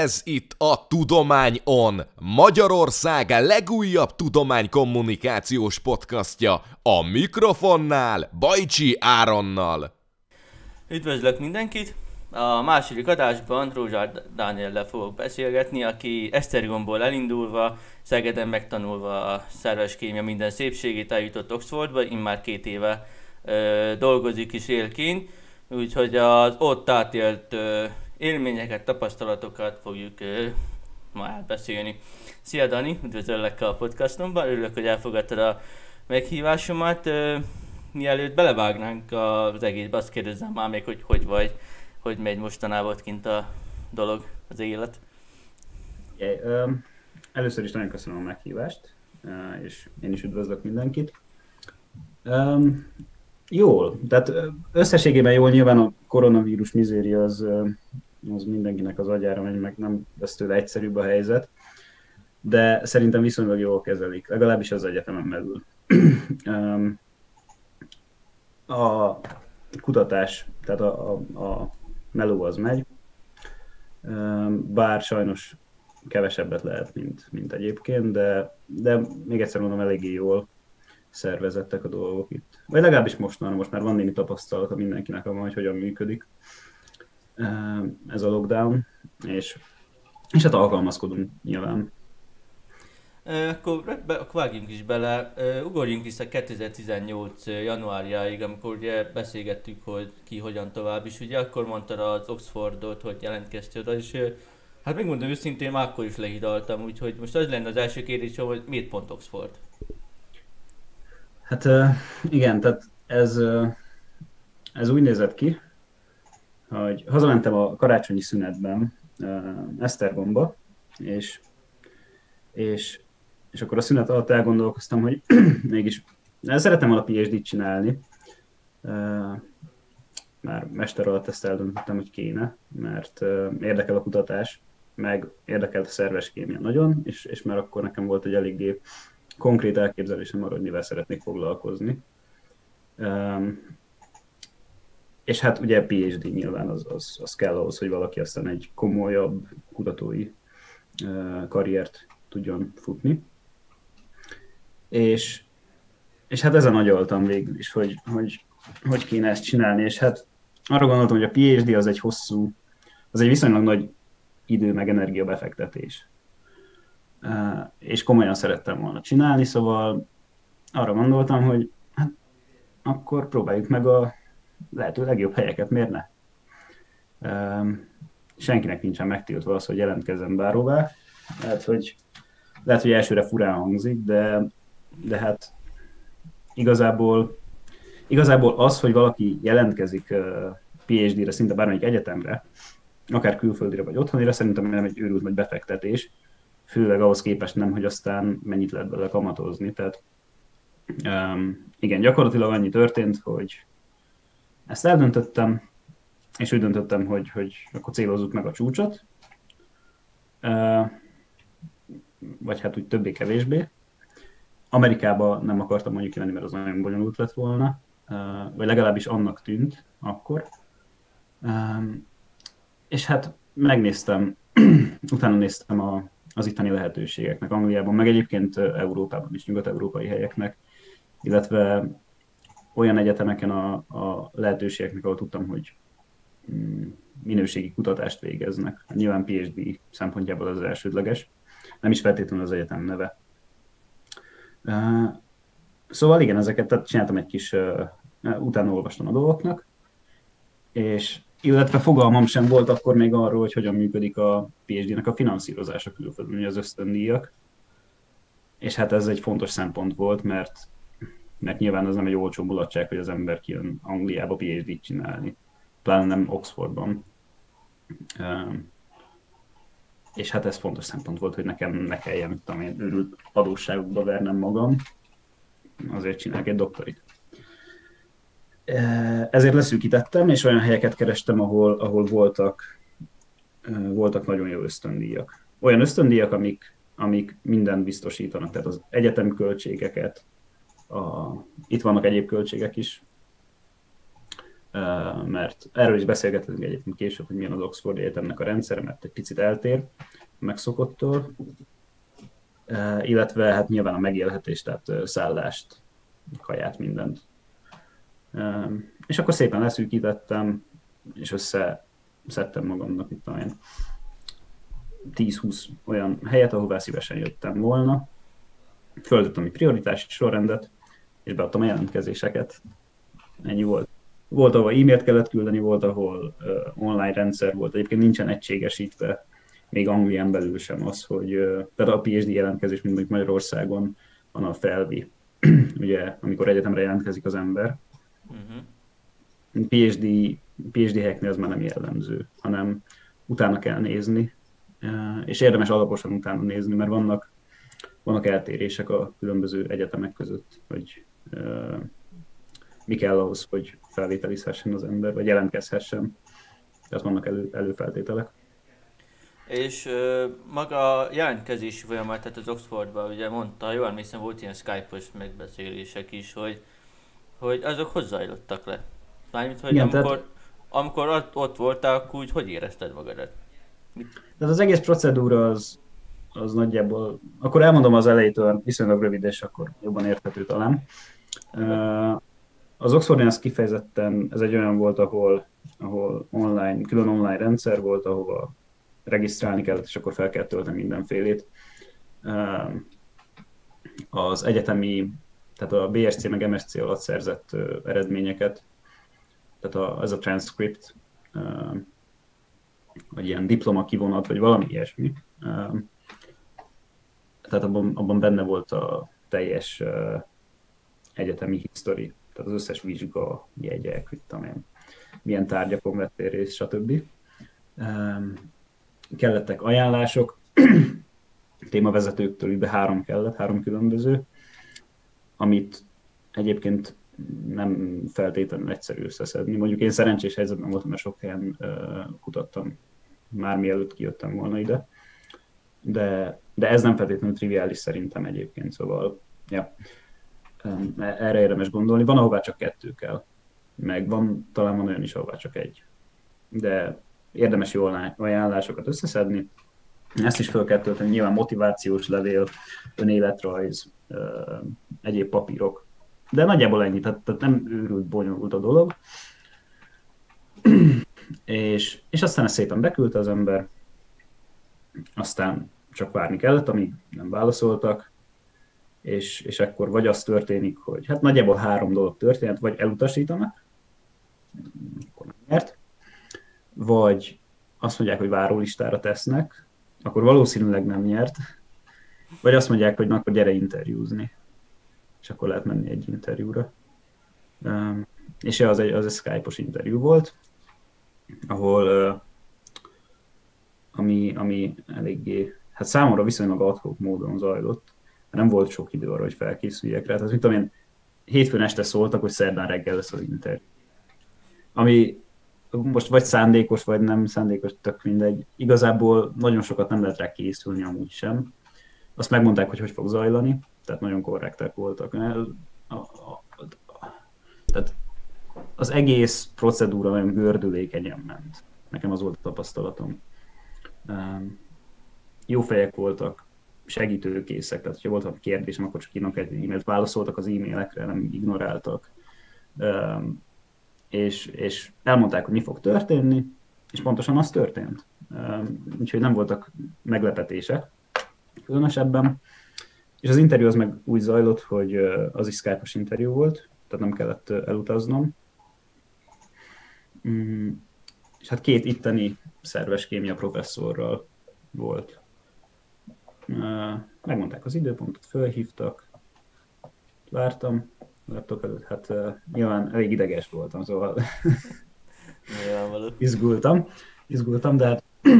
Ez itt a Tudomány On, Magyarország legújabb tudománykommunikációs podcastja, a mikrofonnál Bajcsi Áronnal. Üdvözlök mindenkit! A második adásban Rózsár Dániellel fogok beszélgetni, aki Esztergomból elindulva, Szegeden megtanulva a szerves kémia minden szépségét eljutott Oxfordba, immár két éve ö, dolgozik is élként, úgyhogy az ott átélt ö, élményeket, tapasztalatokat fogjuk ö, ma elbeszélni. Szia Dani, üdvözöllek a podcastomban, örülök, hogy elfogadtad a meghívásomat. Ö, mielőtt belevágnánk az egészbe, azt kérdezem már még, hogy hogy vagy, hogy megy mostanában kint a dolog, az élet. Okay, um, először is nagyon köszönöm a meghívást, uh, és én is üdvözlök mindenkit. Um, jól, tehát összességében jól nyilván a koronavírus mizéria az, az mindenkinek az agyára megy, meg nem lesz tőle egyszerűbb a helyzet, de szerintem viszonylag jól kezelik, legalábbis az egyetemen belül. um, a kutatás, tehát a, a, a meló az megy, bár sajnos kevesebbet lehet, mint, mint egyébként, de, de még egyszer mondom, eléggé jól szervezettek a dolgok itt. Vagy legalábbis most már, most már van némi tapasztalata mindenkinek abban, hogy hogyan működik ez a lockdown, és, és hát alkalmazkodunk nyilván. Akkor, be, akkor vágjunk is bele, ugorjunk vissza 2018 januárjáig, amikor ugye beszélgettük, hogy ki hogyan tovább, és ugye akkor mondtad az Oxfordot, hogy jelentkeztél oda, és hát megmondom őszintén, már akkor is lehidaltam, úgyhogy most az lenne az első kérdés, hogy miért pont Oxford? Hát igen, tehát ez, ez úgy nézett ki, hogy hazamentem a karácsonyi szünetben Esztergomba, és, és és akkor a szünet alatt elgondolkoztam, hogy mégis szeretem volna PhD-t csinálni. Már mester alatt ezt eldöntöttem, hogy kéne, mert érdekel a kutatás, meg érdekelt a szerves kémia nagyon, és, és már akkor nekem volt egy eléggé konkrét elképzelésem arra, hogy mivel szeretnék foglalkozni. És hát ugye PhD nyilván az, az, az kell ahhoz, hogy valaki aztán egy komolyabb kutatói karriert tudjon futni és, és hát ezen agyaltam végül is, hogy, hogy hogy kéne ezt csinálni, és hát arra gondoltam, hogy a PhD az egy hosszú, az egy viszonylag nagy idő meg energia befektetés. És komolyan szerettem volna csinálni, szóval arra gondoltam, hogy hát akkor próbáljuk meg a lehető legjobb helyeket, miért ne? Senkinek nincsen megtiltva az, hogy jelentkezem bárhová. Lehet, hogy, lehet, hogy elsőre furán hangzik, de de hát igazából, igazából az, hogy valaki jelentkezik PhD-re szinte bármelyik egyetemre, akár külföldre vagy otthonira, szerintem nem egy őrült vagy befektetés, főleg ahhoz képest nem, hogy aztán mennyit lehet bele kamatozni. Tehát um, igen, gyakorlatilag annyi történt, hogy ezt eldöntöttem, és úgy döntöttem, hogy, hogy akkor célozzuk meg a csúcsot, uh, vagy hát úgy többé-kevésbé. Amerikába nem akartam mondjuk kimenni, mert az nagyon bonyolult lett volna, vagy legalábbis annak tűnt akkor. És hát megnéztem, utána néztem a, az itteni lehetőségeknek Angliában, meg egyébként Európában is, nyugat-európai helyeknek, illetve olyan egyetemeken a, a lehetőségeknek, ahol tudtam, hogy mm, minőségi kutatást végeznek. Nyilván PhD szempontjából az elsődleges, nem is feltétlenül az egyetem neve. Szóval igen, ezeket tehát csináltam egy kis, utána olvastam a dolgoknak, és illetve fogalmam sem volt akkor még arról, hogy hogyan működik a PhD-nek a finanszírozása külföldön, az ösztöndíjak. És hát ez egy fontos szempont volt, mert, mert nyilván az nem egy olcsó mulatság, hogy az ember kijön Angliába PhD-t csinálni, pláne nem Oxfordban és hát ez fontos szempont volt, hogy nekem ne kelljen, tudom én, őrült adósságokba vernem magam, azért csinálok egy doktorit. Ezért leszűkítettem, és olyan helyeket kerestem, ahol, ahol voltak, voltak nagyon jó ösztöndíjak. Olyan ösztöndíjak, amik, amik minden biztosítanak, tehát az egyetemi költségeket, a, itt vannak egyéb költségek is, mert erről is beszélgetünk egyébként később, hogy milyen az Oxford Egyetemnek a rendszere, mert egy picit eltér megszokottól, illetve hát nyilván a megélhetés, tehát szállást, kaját, mindent. És akkor szépen leszűkítettem, és összeszedtem magamnak itt olyan 10-20 olyan helyet, ahová szívesen jöttem volna. Földöttem egy prioritási sorrendet, és beadtam a jelentkezéseket. Ennyi volt. Volt, ahol e-mailt kellett küldeni, volt, ahol uh, online rendszer volt. Egyébként nincsen egységesítve, még Anglián belül sem az, hogy uh, tehát a PhD jelentkezés, mint Magyarországon van a felvi, ugye, amikor egyetemre jelentkezik az ember. Uh-huh. PhD, PhD helyeknél az már nem jellemző, hanem utána kell nézni, és érdemes alaposan utána nézni, mert vannak, vannak eltérések a különböző egyetemek között, hogy mi kell ahhoz, hogy felvételizhessen az ember, vagy jelentkezhessen. Tehát vannak elő, előfeltételek. És ö, maga a jelentkezési folyamat, tehát az Oxfordban ugye mondta, jól emlékszem, volt ilyen Skype-os megbeszélések is, hogy, hogy azok hozzajlottak le. Mármint, hogy Igen, amikor, tehát... amikor ott, ott voltál, akkor úgy hogy érezted magadat? Tehát az egész procedúra az, az nagyjából, akkor elmondom az elejétől, viszonylag rövid, és akkor jobban érthető talán. Az Oxfordon ez kifejezetten, ez egy olyan volt, ahol, ahol online, külön online rendszer volt, ahova regisztrálni kellett, és akkor fel kell tölteni mindenfélét. Az egyetemi, tehát a BSC meg MSC alatt szerzett eredményeket, tehát a, ez a transcript, vagy ilyen diploma kivonat, vagy valami ilyesmi. Tehát abban, abban benne volt a teljes egyetemi history, az összes vizsga, jegyek, hogy tudom én, milyen tárgyakon vettél részt, stb. Kellettek ajánlások, témavezetőktől ide három kellett, három különböző, amit egyébként nem feltétlenül egyszerű összeszedni. Mondjuk én szerencsés helyzetben voltam, mert sok helyen uh, kutattam már mielőtt kijöttem volna ide. De, de ez nem feltétlenül triviális szerintem egyébként, szóval ja, erre érdemes gondolni. Van, ahová csak kettő kell, meg van, talán van olyan is, ahová csak egy. De érdemes jó ajánlásokat összeszedni. Ezt is fel kell tölteni, nyilván motivációs levél, önéletrajz, egyéb papírok. De nagyjából ennyi, tehát, tehát nem őrült bonyolult a dolog és, és aztán ezt szépen beküldte az ember, aztán csak várni kellett, amíg nem válaszoltak, és, és akkor vagy az történik, hogy hát nagyjából három dolog történt, vagy elutasítanak, akkor nem nyert, vagy azt mondják, hogy várólistára tesznek, akkor valószínűleg nem nyert, vagy azt mondják, hogy na, akkor gyere interjúzni, és akkor lehet menni egy interjúra. Um, és az egy, az egy Skype-os interjú volt, ahol ami, ami eléggé, hát számomra viszonylag adhok módon zajlott, nem volt sok idő arra, hogy felkészüljek rá. Tehát, mit tudom én, hétfőn este szóltak, hogy szerdán reggel lesz az interjú. Ami most vagy szándékos, vagy nem szándékos, tök mindegy. Igazából nagyon sokat nem lehet rá készülni amúgy sem. Azt megmondták, hogy hogy fog zajlani, tehát nagyon korrektek voltak. A, tehát az egész procedúra nagyon gördülékenyen ment. Nekem az volt a tapasztalatom. Jó fejek voltak, segítőkészek, tehát ha volt valami kérdésem, akkor csak írnak egy e-mailt, válaszoltak az e-mailekre, nem ignoráltak. És, és elmondták, hogy mi fog történni, és pontosan az történt. Úgyhogy nem voltak meglepetések különösebben. És az interjú az meg úgy zajlott, hogy az is skype interjú volt, tehát nem kellett elutaznom. Mm, és hát két itteni szerves kémia professzorral volt. Megmondták az időpontot, fölhívtak, vártam, laptop előtt, hát nyilván elég ideges voltam, szóval izgultam, izgultam, de hát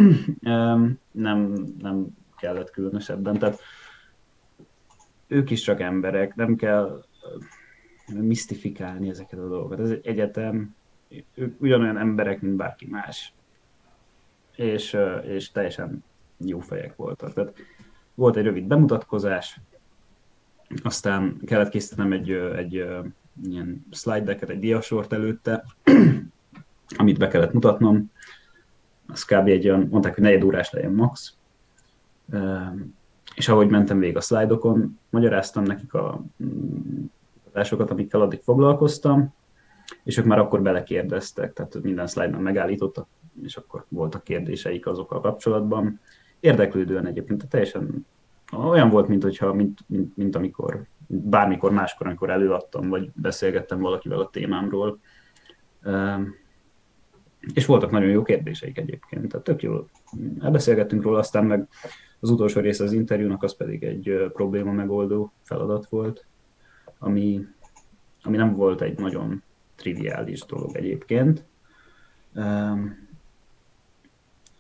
nem, nem kellett különösebben, tehát ők is csak emberek, nem kell misztifikálni ezeket a dolgokat. Ez egy egyetem, ők ugyanolyan emberek, mint bárki más. És, és teljesen jó fejek voltak. Tehát volt egy rövid bemutatkozás, aztán kellett készítenem egy, egy ilyen slide decket, egy diasort előtte, amit be kellett mutatnom. Az kb. egy olyan, mondták, hogy negyed órás legyen max. És ahogy mentem végig a szlájdokon, magyaráztam nekik a kutatásokat, amikkel addig foglalkoztam, és ők már akkor belekérdeztek, tehát minden szlájdon megállítottak, és akkor voltak kérdéseik azokkal kapcsolatban. Érdeklődően egyébként, tehát teljesen olyan volt, mint, hogyha, mint, mint, mint amikor, bármikor máskor, amikor előadtam, vagy beszélgettem valakivel a témámról. És voltak nagyon jó kérdéseik egyébként, tehát tök jól elbeszélgettünk róla, aztán meg az utolsó része az interjúnak az pedig egy probléma megoldó feladat volt, ami, ami nem volt egy nagyon triviális dolog egyébként.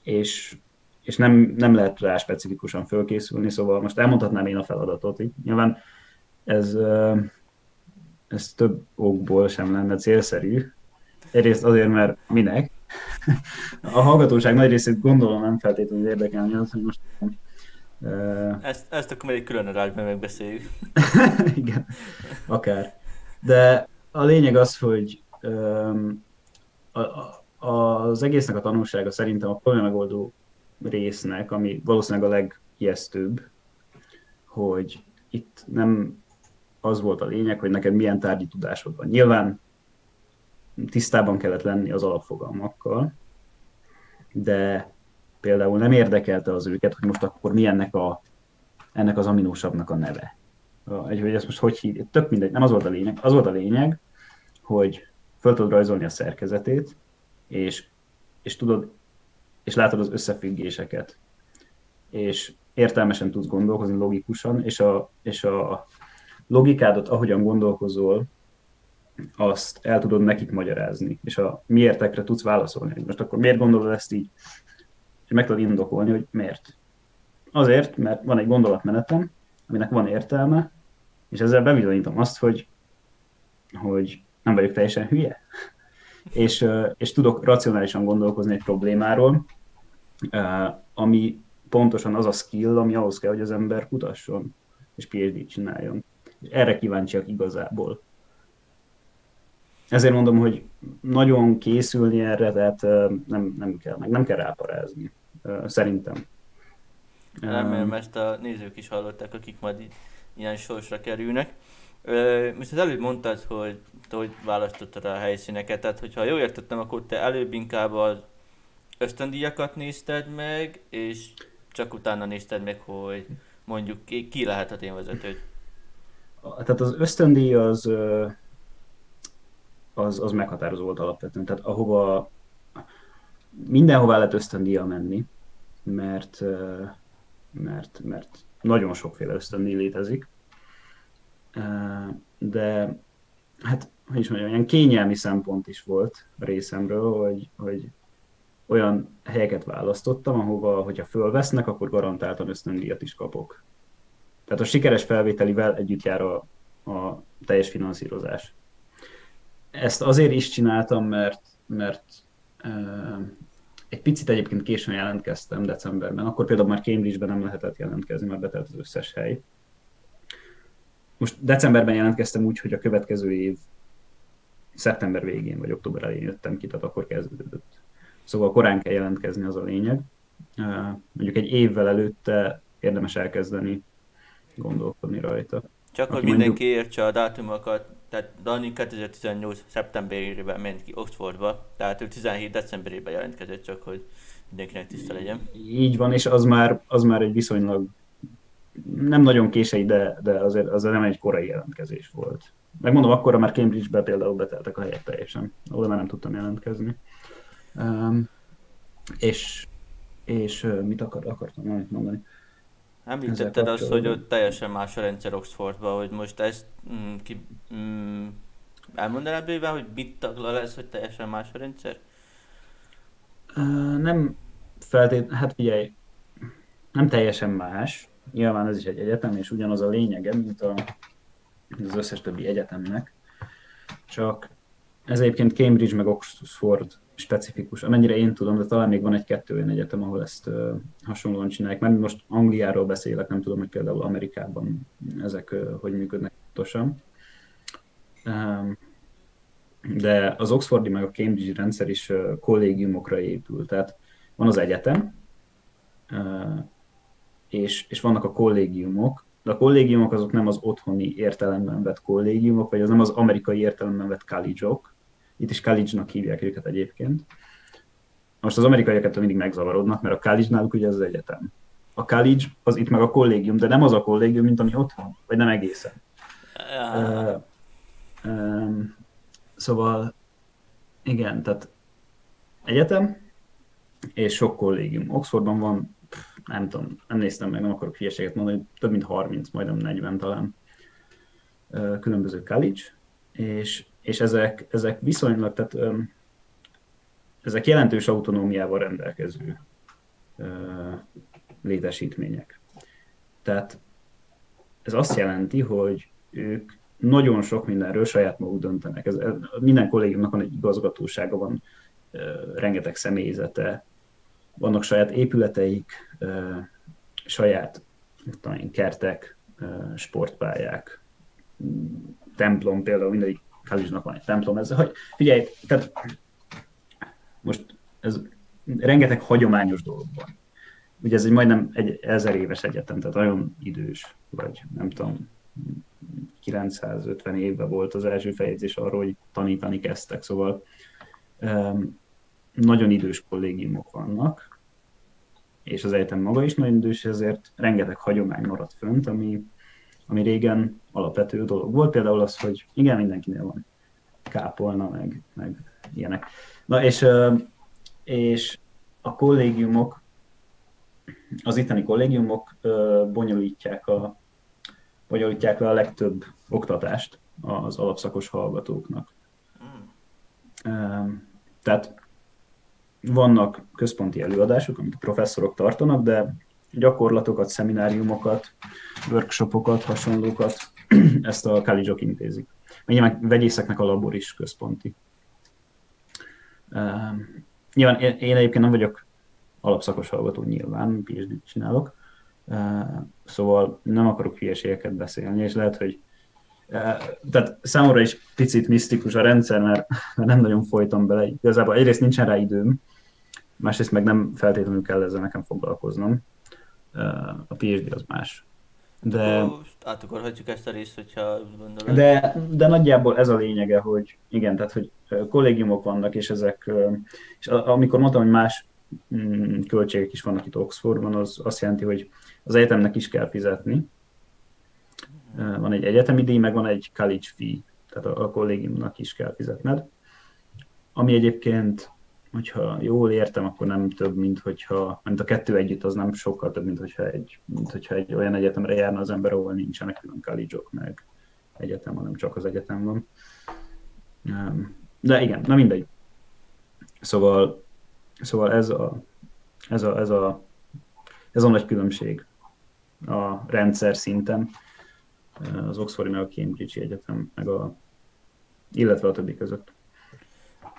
És és nem, nem lehet rá specifikusan fölkészülni, szóval most elmondhatnám én a feladatot. Így. Nyilván ez, ez több okból sem lenne célszerű. Egyrészt azért, mert minek. A hallgatóság nagy részét gondolom nem feltétlenül érdekelni az, hogy most. Ezt, ezt akkor egy külön adásban megbeszéljük. Igen, akár. De a lényeg az, hogy um, a, a, az egésznek a tanulsága szerintem a probléma megoldó résznek, ami valószínűleg a legijesztőbb, hogy itt nem az volt a lényeg, hogy neked milyen tárgyi tudásod van. Nyilván tisztában kellett lenni az alapfogalmakkal, de például nem érdekelte az őket, hogy most akkor mi ennek, a, ennek az aminósabnak a neve. Egy, hogy ezt most hogy hívják, tök mindegy, nem az volt a lényeg. Az volt a lényeg, hogy fel tudod rajzolni a szerkezetét, és, és tudod és látod az összefüggéseket, és értelmesen tudsz gondolkozni logikusan, és a, és a logikádat, ahogyan gondolkozol, azt el tudod nekik magyarázni, és a miértekre tudsz válaszolni. Most akkor miért gondolod ezt így? És meg tudod indokolni, hogy miért. Azért, mert van egy gondolatmenetem, aminek van értelme, és ezzel bebizonyítom azt, hogy, hogy nem vagyok teljesen hülye és, és tudok racionálisan gondolkozni egy problémáról, ami pontosan az a skill, ami ahhoz kell, hogy az ember kutasson, és PhD-t csináljon. És erre kíváncsiak igazából. Ezért mondom, hogy nagyon készülni erre, tehát nem, nem kell, meg nem kell ráparázni, szerintem. Remélem ezt a nézők is hallották, akik majd ilyen sorsra kerülnek. Most az előbb mondtad, hogy, hogy választottad a helyszíneket, tehát hogyha jól értettem, akkor te előbb inkább az ösztöndíjakat nézted meg, és csak utána nézted meg, hogy mondjuk ki lehet a témvezetőd. Tehát az ösztöndíj az, az, az meghatározó volt alapvetően. Tehát ahova mindenhová lehet ösztöndíjjal menni, mert, mert, mert nagyon sokféle ösztöndíj létezik de hát, hogy is mondjam, ilyen kényelmi szempont is volt a részemről, hogy, hogy olyan helyeket választottam, ahova, hogyha fölvesznek, akkor garantáltan ösztöndíjat is kapok. Tehát a sikeres felvételivel együtt jár a, a teljes finanszírozás. Ezt azért is csináltam, mert, mert uh, egy picit egyébként későn jelentkeztem decemberben, akkor például már Cambridge-ben nem lehetett jelentkezni, mert betelt az összes hely most decemberben jelentkeztem úgy, hogy a következő év szeptember végén vagy október elején jöttem ki, tehát akkor kezdődött. Szóval korán kell jelentkezni, az a lényeg. Mondjuk egy évvel előtte érdemes elkezdeni gondolkodni rajta. Csak hogy mindenki mondjuk... értse a dátumokat, tehát Dani 2018. szeptemberében ment ki Oxfordba, tehát ő 17 decemberében jelentkezett, csak hogy mindenkinek tiszta legyen. Így van, és az már, az már egy viszonylag nem nagyon késői, de, de azért, azért nem egy korai jelentkezés volt. Megmondom, akkor már Cambridge-be például beteltek a helyek teljesen, ahol már nem tudtam jelentkezni. Um, és, és mit akar, akartam mondani? Említetted azt, hogy ott teljesen más a rendszer Oxfordban, hogy most ezt mm, ki, mm, elmondanád bőven, hogy mit taglal ez, hogy teljesen más a rendszer? Uh, nem feltétlenül, hát figyelj, nem teljesen más, Nyilván ez is egy egyetem, és ugyanaz a lényege, mint a, az összes többi egyetemnek. Csak ez egyébként Cambridge meg Oxford specifikus. Amennyire én tudom, de talán még van egy-kettő olyan egyetem, ahol ezt uh, hasonlóan csinálják. Mert most Angliáról beszélek, nem tudom, hogy például Amerikában ezek uh, hogy működnek pontosan. De az Oxfordi meg a Cambridge rendszer is kollégiumokra épül. Tehát van az egyetem, és, és vannak a kollégiumok, de a kollégiumok azok nem az otthoni értelemben vett kollégiumok, vagy az nem az amerikai értelemben vett college-ok, itt is college-nak hívják őket egyébként. Most az amerikaiak mindig megzavarodnak, mert a college náluk ugye az, az egyetem. A college az itt meg a kollégium, de nem az a kollégium, mint ami otthon, vagy nem egészen. Uh, um, szóval igen, tehát egyetem és sok kollégium. Oxfordban van, nem tudom, nem néztem meg, nem akarok hülyeséget mondani, több mint 30, majdnem 40 talán különböző college, és és ezek, ezek viszonylag, tehát ezek jelentős autonómiával rendelkező létesítmények. Tehát ez azt jelenti, hogy ők nagyon sok mindenről saját maguk döntenek. Ez, minden kollégiumnak van egy igazgatósága, van rengeteg személyzete, vannak saját épületeik, saját tudom kertek, sportpályák, templom például mindegyik Kalizsnak van egy templom, ez, hogy figyelj, tehát most ez rengeteg hagyományos dolog van. Ugye ez egy majdnem egy ezer éves egyetem, tehát nagyon idős, vagy nem tudom, 950 évben volt az első fejezés arról, hogy tanítani kezdtek, szóval nagyon idős kollégiumok vannak, és az egyetem maga is nagyon idős, ezért rengeteg hagyomány maradt fönt, ami, ami régen alapvető dolog volt, például az, hogy igen, mindenkinél van kápolna, meg, meg ilyenek. Na és, és a kollégiumok, az itteni kollégiumok bonyolítják, a, bonyolítják le a legtöbb oktatást az alapszakos hallgatóknak. Hmm. Tehát vannak központi előadások, amit a professzorok tartanak, de gyakorlatokat, szemináriumokat, workshopokat, hasonlókat ezt a college intézik. Nyilván vegyészeknek a labor is központi. Uh, nyilván én, én egyébként nem vagyok alapszakos hallgató nyilván, phd csinálok, uh, szóval nem akarok hülyeségeket beszélni, és lehet, hogy tehát számomra is picit misztikus a rendszer, mert, mert nem nagyon folytam bele. Igazából egyrészt nincsen rá időm, másrészt meg nem feltétlenül kell ezzel nekem foglalkoznom. A PhD az más. De... Most átugorhatjuk ezt a részt, hogyha gondolod. De, de nagyjából ez a lényege, hogy igen, tehát hogy kollégiumok vannak, és ezek, és amikor mondtam, hogy más mm, költségek is vannak itt Oxfordban, az azt jelenti, hogy az egyetemnek is kell fizetni. Van egy egyetemi díj, meg van egy college fee, tehát a, a kollégiumnak is kell fizetned. Ami egyébként hogyha jól értem, akkor nem több, mint hogyha, mint a kettő együtt, az nem sokkal több, mint hogyha egy, mint hogyha egy olyan egyetemre járna az ember, ahol nincsenek külön college meg egyetem, hanem csak az egyetem van. De igen, na mindegy. Szóval, szóval ez a, ez a, ez a, ez a nagy különbség a rendszer szinten az Oxfordi meg a Cambridge Egyetem, meg a, illetve a többi között.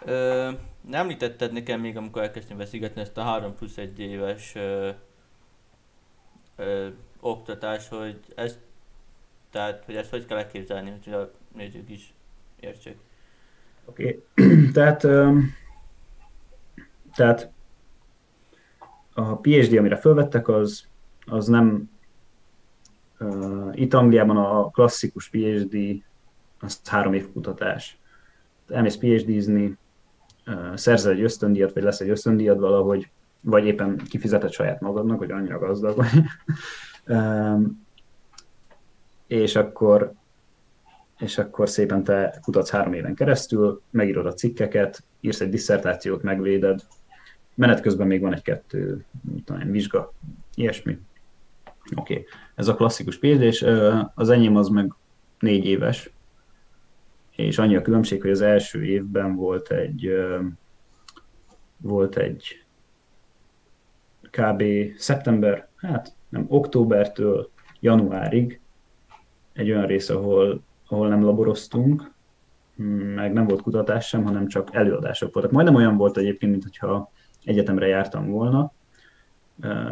Ö, nem említetted nekem még, amikor elkezdtem beszélgetni ezt a 3 plusz 1 éves ö, ö, oktatás, hogy ezt, tehát, hogy ezt hogy kell elképzelni, hogy a nézők is értsék. Oké, okay. tehát, um, tehát a PhD, amire felvettek, az, az nem uh, itt Angliában a klasszikus PhD az három év kutatás. Elmész PhD-zni, szerzel egy ösztöndíjat, vagy lesz egy ösztöndíjat valahogy, vagy éppen kifizetett saját magadnak, hogy annyira gazdag vagy. és akkor és akkor szépen te kutatsz három éven keresztül, megírod a cikkeket, írsz egy disszertációt, megvéded, menet közben még van egy-kettő tudom, vizsga, ilyesmi. Oké, okay. ez a klasszikus PhD, és az enyém az meg négy éves, és annyi a különbség, hogy az első évben volt egy volt egy kb. szeptember, hát nem, októbertől januárig egy olyan rész, ahol, ahol nem laboroztunk, meg nem volt kutatás sem, hanem csak előadások voltak. Majdnem olyan volt egyébként, mintha egyetemre jártam volna,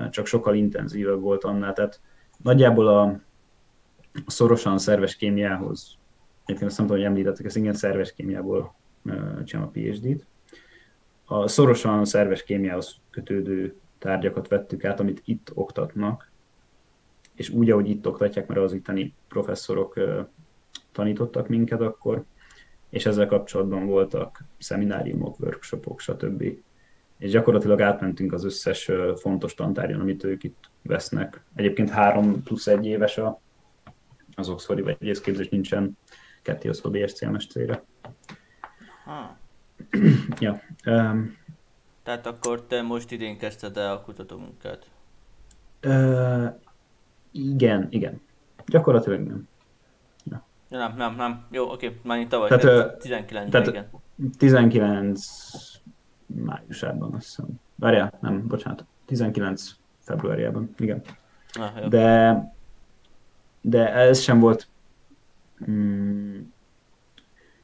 csak sokkal intenzívebb volt annál. Tehát nagyjából a szorosan szerves kémiához, egyébként azt nem tudom, hogy említettek, ezt igen, szerves kémiából csinálom a PhD-t. A szorosan szerves kémiához kötődő tárgyakat vettük át, amit itt oktatnak, és úgy, ahogy itt oktatják, mert az itteni professzorok tanítottak minket akkor, és ezzel kapcsolatban voltak szemináriumok, workshopok, stb. És gyakorlatilag átmentünk az összes fontos tantárgyon, amit ők itt vesznek. Egyébként három plusz egy éves a, az Oxfordi vagy egészképzés nincsen ketté osztva BSC-MSC-re. ja. Um, Tehát akkor te most idén kezdted el a kutatómunkát? Uh, igen, igen. Gyakorlatilag nem. Ja. ja nem, nem, nem. Jó, oké, már itt tavaly. Tehát, 19 tehát igen. 19 májusában azt hiszem. Várjál, nem, bocsánat. 19 februárjában, igen. Ah, jó. De, de ez sem volt mm,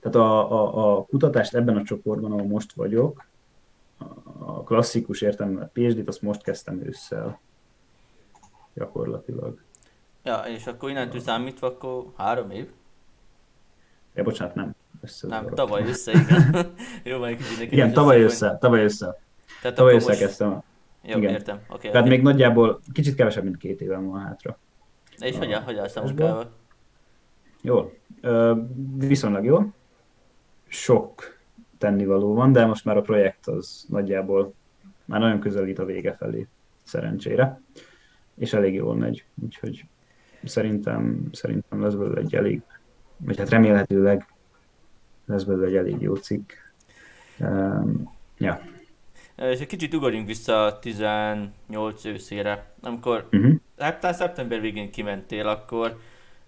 tehát a, a, a kutatást ebben a csoportban, ahol most vagyok, a klasszikus értelemben PhD-t, azt most kezdtem ősszel gyakorlatilag. Ja, és akkor innentől számítva, akkor három év? Ja, bocsánat, nem. Össze nem, tavaly össze, igen. Jó, majd kicsit Igen, tavaly össze, tavaly össze. Tehát tavaly össze most... kezdtem. Jó, igen. értem. Okay, Tehát okay. még nagyjából kicsit kevesebb, mint két évem van hátra. És hogyan, hogy állsz a munkával? Jól. Viszonylag jól. Sok tennivaló van, de most már a projekt az nagyjából már nagyon közelít a vége felé, szerencsére. És elég jól megy, úgyhogy szerintem, szerintem lesz belőle egy elég, vagy hát remélhetőleg lesz belőle egy elég jó cikk. Um, ja. És egy kicsit ugorjunk vissza a 18 őszére, amikor uh-huh. hát szeptember végén kimentél, akkor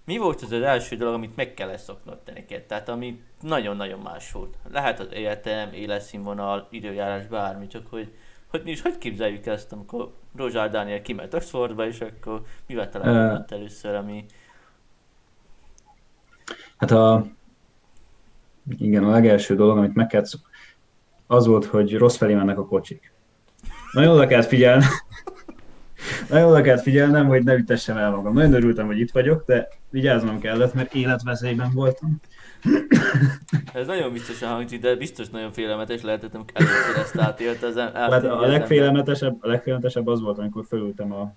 mi volt az az első dolog, amit meg kellett szoknod te neked? Tehát ami nagyon-nagyon más volt. Lehet az egyetem, életszínvonal, időjárás, bármi, csak hogy hogy mi is hogy képzeljük ezt, amikor Rozsár Dániel kimelt Oxfordba, és akkor mivel találkozott uh, először, ami... Hát a... Igen, a legelső dolog, amit meg kellett az volt, hogy rossz felé mennek a kocsik. Nagyon oda kellett figyelni. Nagyon oda kellett figyelnem, hogy ne ütessem el magam. Nagyon örültem, hogy itt vagyok, de vigyáznom kellett, mert életveszélyben voltam. Ez nagyon biztosan hangzik, de biztos nagyon félelmetes lehetett, amikor először ezt átélt az hát a legfélelmetesebb, a legfélelmetesebb az volt, amikor fölültem a,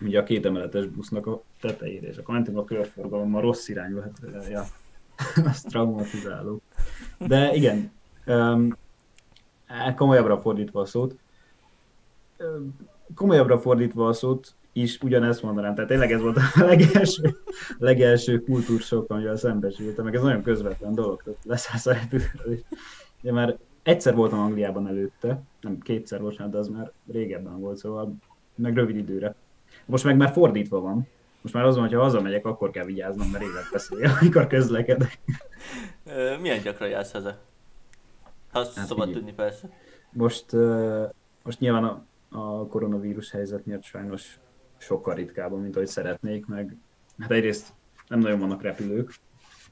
ugye a két emeletes busznak a tetejére, és akkor mentünk a körforgalommal rossz irányba, hát ja, az traumatizáló. De igen, um, komolyabbra fordítva a szót, komolyabbra fordítva a szót, is ugyanezt mondanám. Tehát tényleg ez volt a legelső, legelső kultúrsok, amivel szembesültem, meg ez nagyon közvetlen dolog, leszállsz a. Ugye már egyszer voltam Angliában előtte, nem kétszer, bocsánat, de az már régebben volt, szóval meg rövid időre. Most meg már fordítva van. Most már az van, hogy ha hazamegyek, akkor kell vigyáznom, mert életveszély, amikor közlekedek. Milyen gyakran jársz haza? Ha hát szabad tudni persze. Most, most nyilván a, a koronavírus helyzet miatt sajnos sokkal ritkábban, mint ahogy szeretnék, meg hát egyrészt nem nagyon vannak repülők,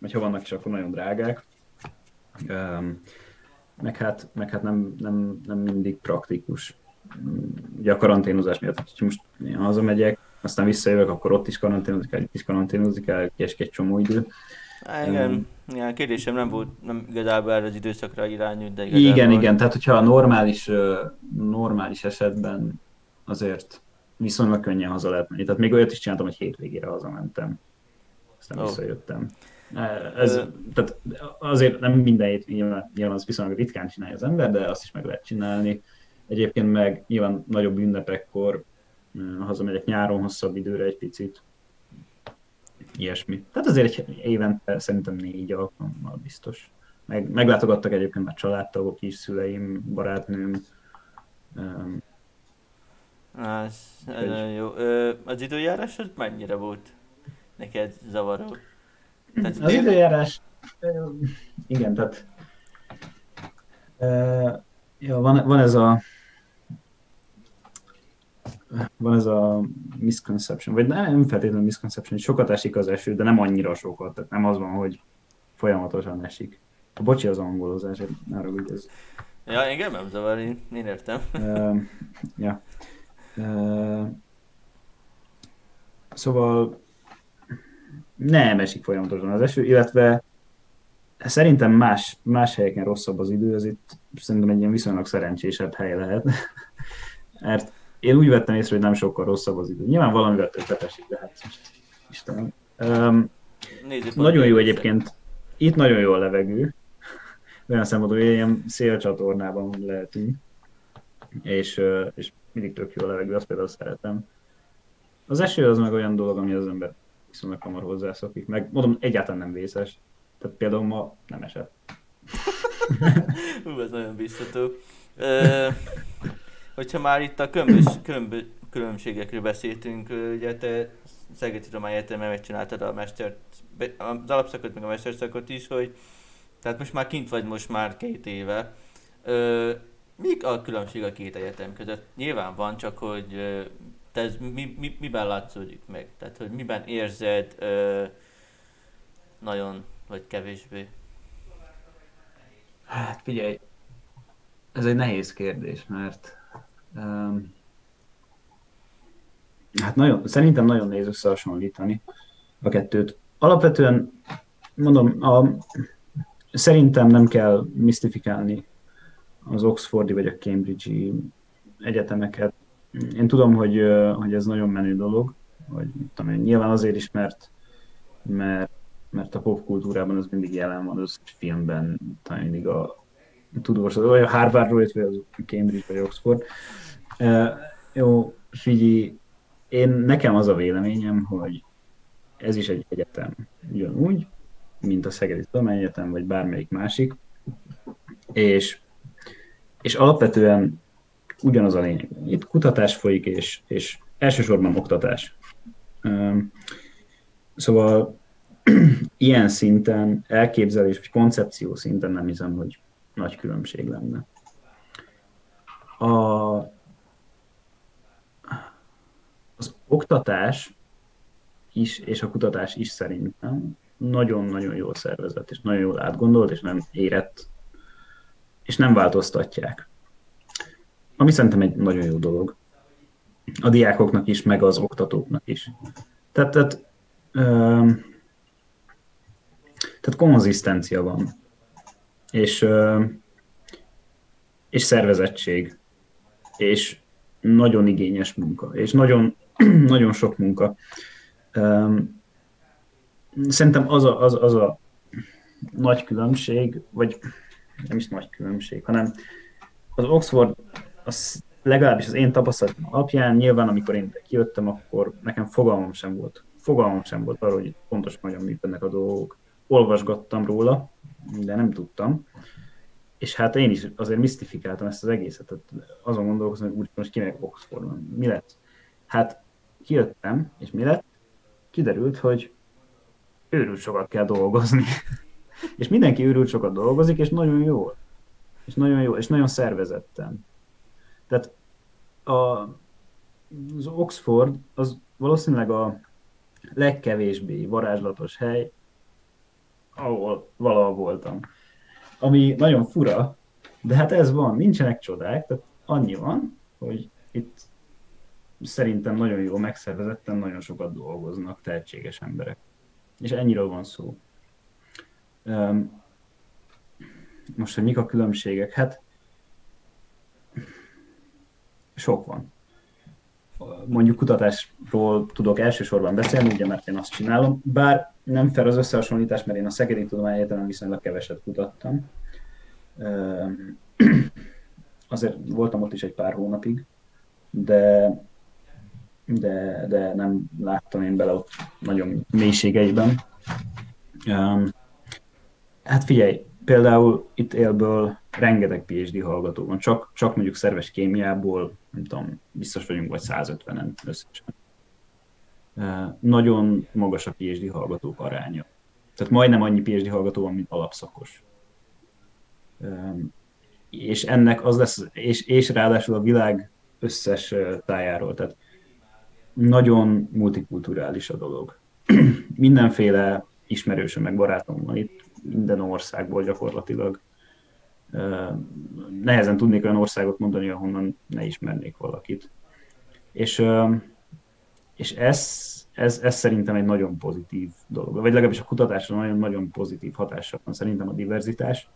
vagy ha vannak is, akkor nagyon drágák. Meg hát, meg hát nem, nem, nem mindig praktikus. Ugye a karanténozás miatt, hogy most én hazamegyek, aztán visszajövök, akkor ott is karanténozni kell, itt is karanténozni kell, és egy csomó idő. Igen, um, igen, kérdésem nem volt, nem igazából erre az időszakra irányult, de igazából... Igen, igen, tehát hogyha a normális, normális esetben azért viszonylag könnyen haza lehet menni. Tehát még olyat is csináltam, hogy hétvégére hazamentem. Aztán oh. visszajöttem. Ez, tehát azért nem minden hét, nyilván, nyilván az viszonylag ritkán csinálja az ember, de azt is meg lehet csinálni. Egyébként meg nyilván nagyobb ünnepekkor hazamegyek nyáron hosszabb időre egy picit. Ilyesmi. Tehát azért egy évente szerintem négy alkalommal biztos. Meg, meglátogattak egyébként már családtagok is, szüleim, barátnőm, ez, ez nagyon jó. Ö, az időjárás az mennyire volt neked zavaró? Tehát az dél... időjárás, igen, tehát uh, jó, van, van ez a van ez a misconception, vagy nem feltétlenül misconception, hogy sokat esik az eső, de nem annyira sokat, tehát nem az van, hogy folyamatosan esik. Bocsi az angolozás, arra úgy ez. Ja, engem nem zavar, én, én értem. Uh, ja. Uh, szóval nem esik folyamatosan az eső, illetve szerintem más, más helyeken rosszabb az idő, ez itt szerintem egy ilyen viszonylag szerencsésebb hely lehet. Mert én úgy vettem észre, hogy nem sokkal rosszabb az idő. Nyilván valamivel többet esik, de hát Istenem. Um, Nézzük, nagyon jó egyébként, itt nagyon jó a levegő, olyan szempontból, hogy ilyen szélcsatornában lehetünk, és, és mindig tök jó a levegő, azt például szeretem. Az eső az meg olyan dolog, ami az ember viszonylag hamar hozzászokik, meg mondom, egyáltalán nem vészes. Tehát például ma nem esett. Hú, ez nagyon biztató. Hogyha már itt a különbös, különbös, különbségekről beszéltünk, ugye te Szegedi Tudományi Egyetemen megcsináltad a mester, az alapszakot, meg a mesterszakot is, hogy tehát most már kint vagy most már két éve. Ö, mik a különbség a két egyetem között? Nyilván van, csak hogy te ez mi, mi, miben látszódik meg? Tehát, hogy miben érzed ö, nagyon, vagy kevésbé? Hát figyelj, ez egy nehéz kérdés, mert hát nagyon, szerintem nagyon nehéz összehasonlítani a kettőt. Alapvetően, mondom, a, szerintem nem kell misztifikálni az Oxfordi vagy a Cambridge-i egyetemeket. Én tudom, hogy, hogy ez nagyon menő dolog, vagy tudom, nyilván azért is, mert, mert, mert a popkultúrában az mindig jelen van, az filmben, talán mindig a tudós, olyan Harvardról, vagy az Cambridge vagy Oxford. Uh, jó, figyelj, én nekem az a véleményem, hogy ez is egy egyetem ugyanúgy, mint a Szegedi Tudományegyetem, vagy bármelyik másik, és, és alapvetően ugyanaz a lényeg. Itt kutatás folyik, és, és elsősorban oktatás. Szóval ilyen szinten, elképzelés vagy koncepció szinten nem hiszem, hogy nagy különbség lenne. A, az oktatás is, és a kutatás is szerintem nagyon-nagyon jól szervezett, és nagyon jól átgondolt, és nem érett, és nem változtatják. Ami szerintem egy nagyon jó dolog. A diákoknak is, meg az oktatóknak is. Tehát, tehát, ö, tehát konzisztencia van. És, és szervezettség. És nagyon igényes munka. És nagyon, nagyon sok munka szerintem az a, az, az a nagy különbség, vagy nem is nagy különbség, hanem az Oxford, az legalábbis az én tapasztalatom alapján, nyilván amikor én kijöttem, akkor nekem fogalmam sem volt. Fogalmam sem volt arról, hogy pontosan hogyan működnek a dolgok. Olvasgattam róla, de nem tudtam. És hát én is azért misztifikáltam ezt az egészet. Tehát azon gondolkozom, hogy úgy most kinek Oxfordban. Mi lett? Hát kijöttem, és mi lett? Kiderült, hogy őrült sokat kell dolgozni. és mindenki őrült sokat dolgozik, és nagyon jól. És nagyon jó, és nagyon szervezetten. Tehát a, az Oxford az valószínűleg a legkevésbé varázslatos hely, ahol valahol voltam. Ami nagyon fura, de hát ez van, nincsenek csodák, tehát annyi van, hogy itt szerintem nagyon jó megszervezetten nagyon sokat dolgoznak tehetséges emberek és ennyiről van szó. Most, hogy mik a különbségek? Hát sok van. Mondjuk kutatásról tudok elsősorban beszélni, ugye, mert én azt csinálom, bár nem fel az összehasonlítás, mert én a Szegedi Tudományegyetemen viszonylag keveset kutattam. Azért voltam ott is egy pár hónapig, de de, de nem láttam én bele ott nagyon mélységeiben. Hát figyelj, például itt élből rengeteg PhD hallgató van, csak, csak mondjuk szerves kémiából, nem tudom, biztos vagyunk vagy 150-en összesen. Nagyon magas a PhD hallgatók aránya. Tehát majdnem annyi PhD hallgató van, mint alapszakos. És ennek az lesz, és, és ráadásul a világ összes tájáról. Tehát nagyon multikulturális a dolog. Mindenféle ismerősöm meg barátom van itt, minden országból gyakorlatilag. Nehezen tudnék olyan országot mondani, ahonnan ne ismernék valakit. És, és ez, ez, ez szerintem egy nagyon pozitív dolog, vagy legalábbis a kutatásra nagyon-nagyon pozitív hatása van szerintem a diverzitás,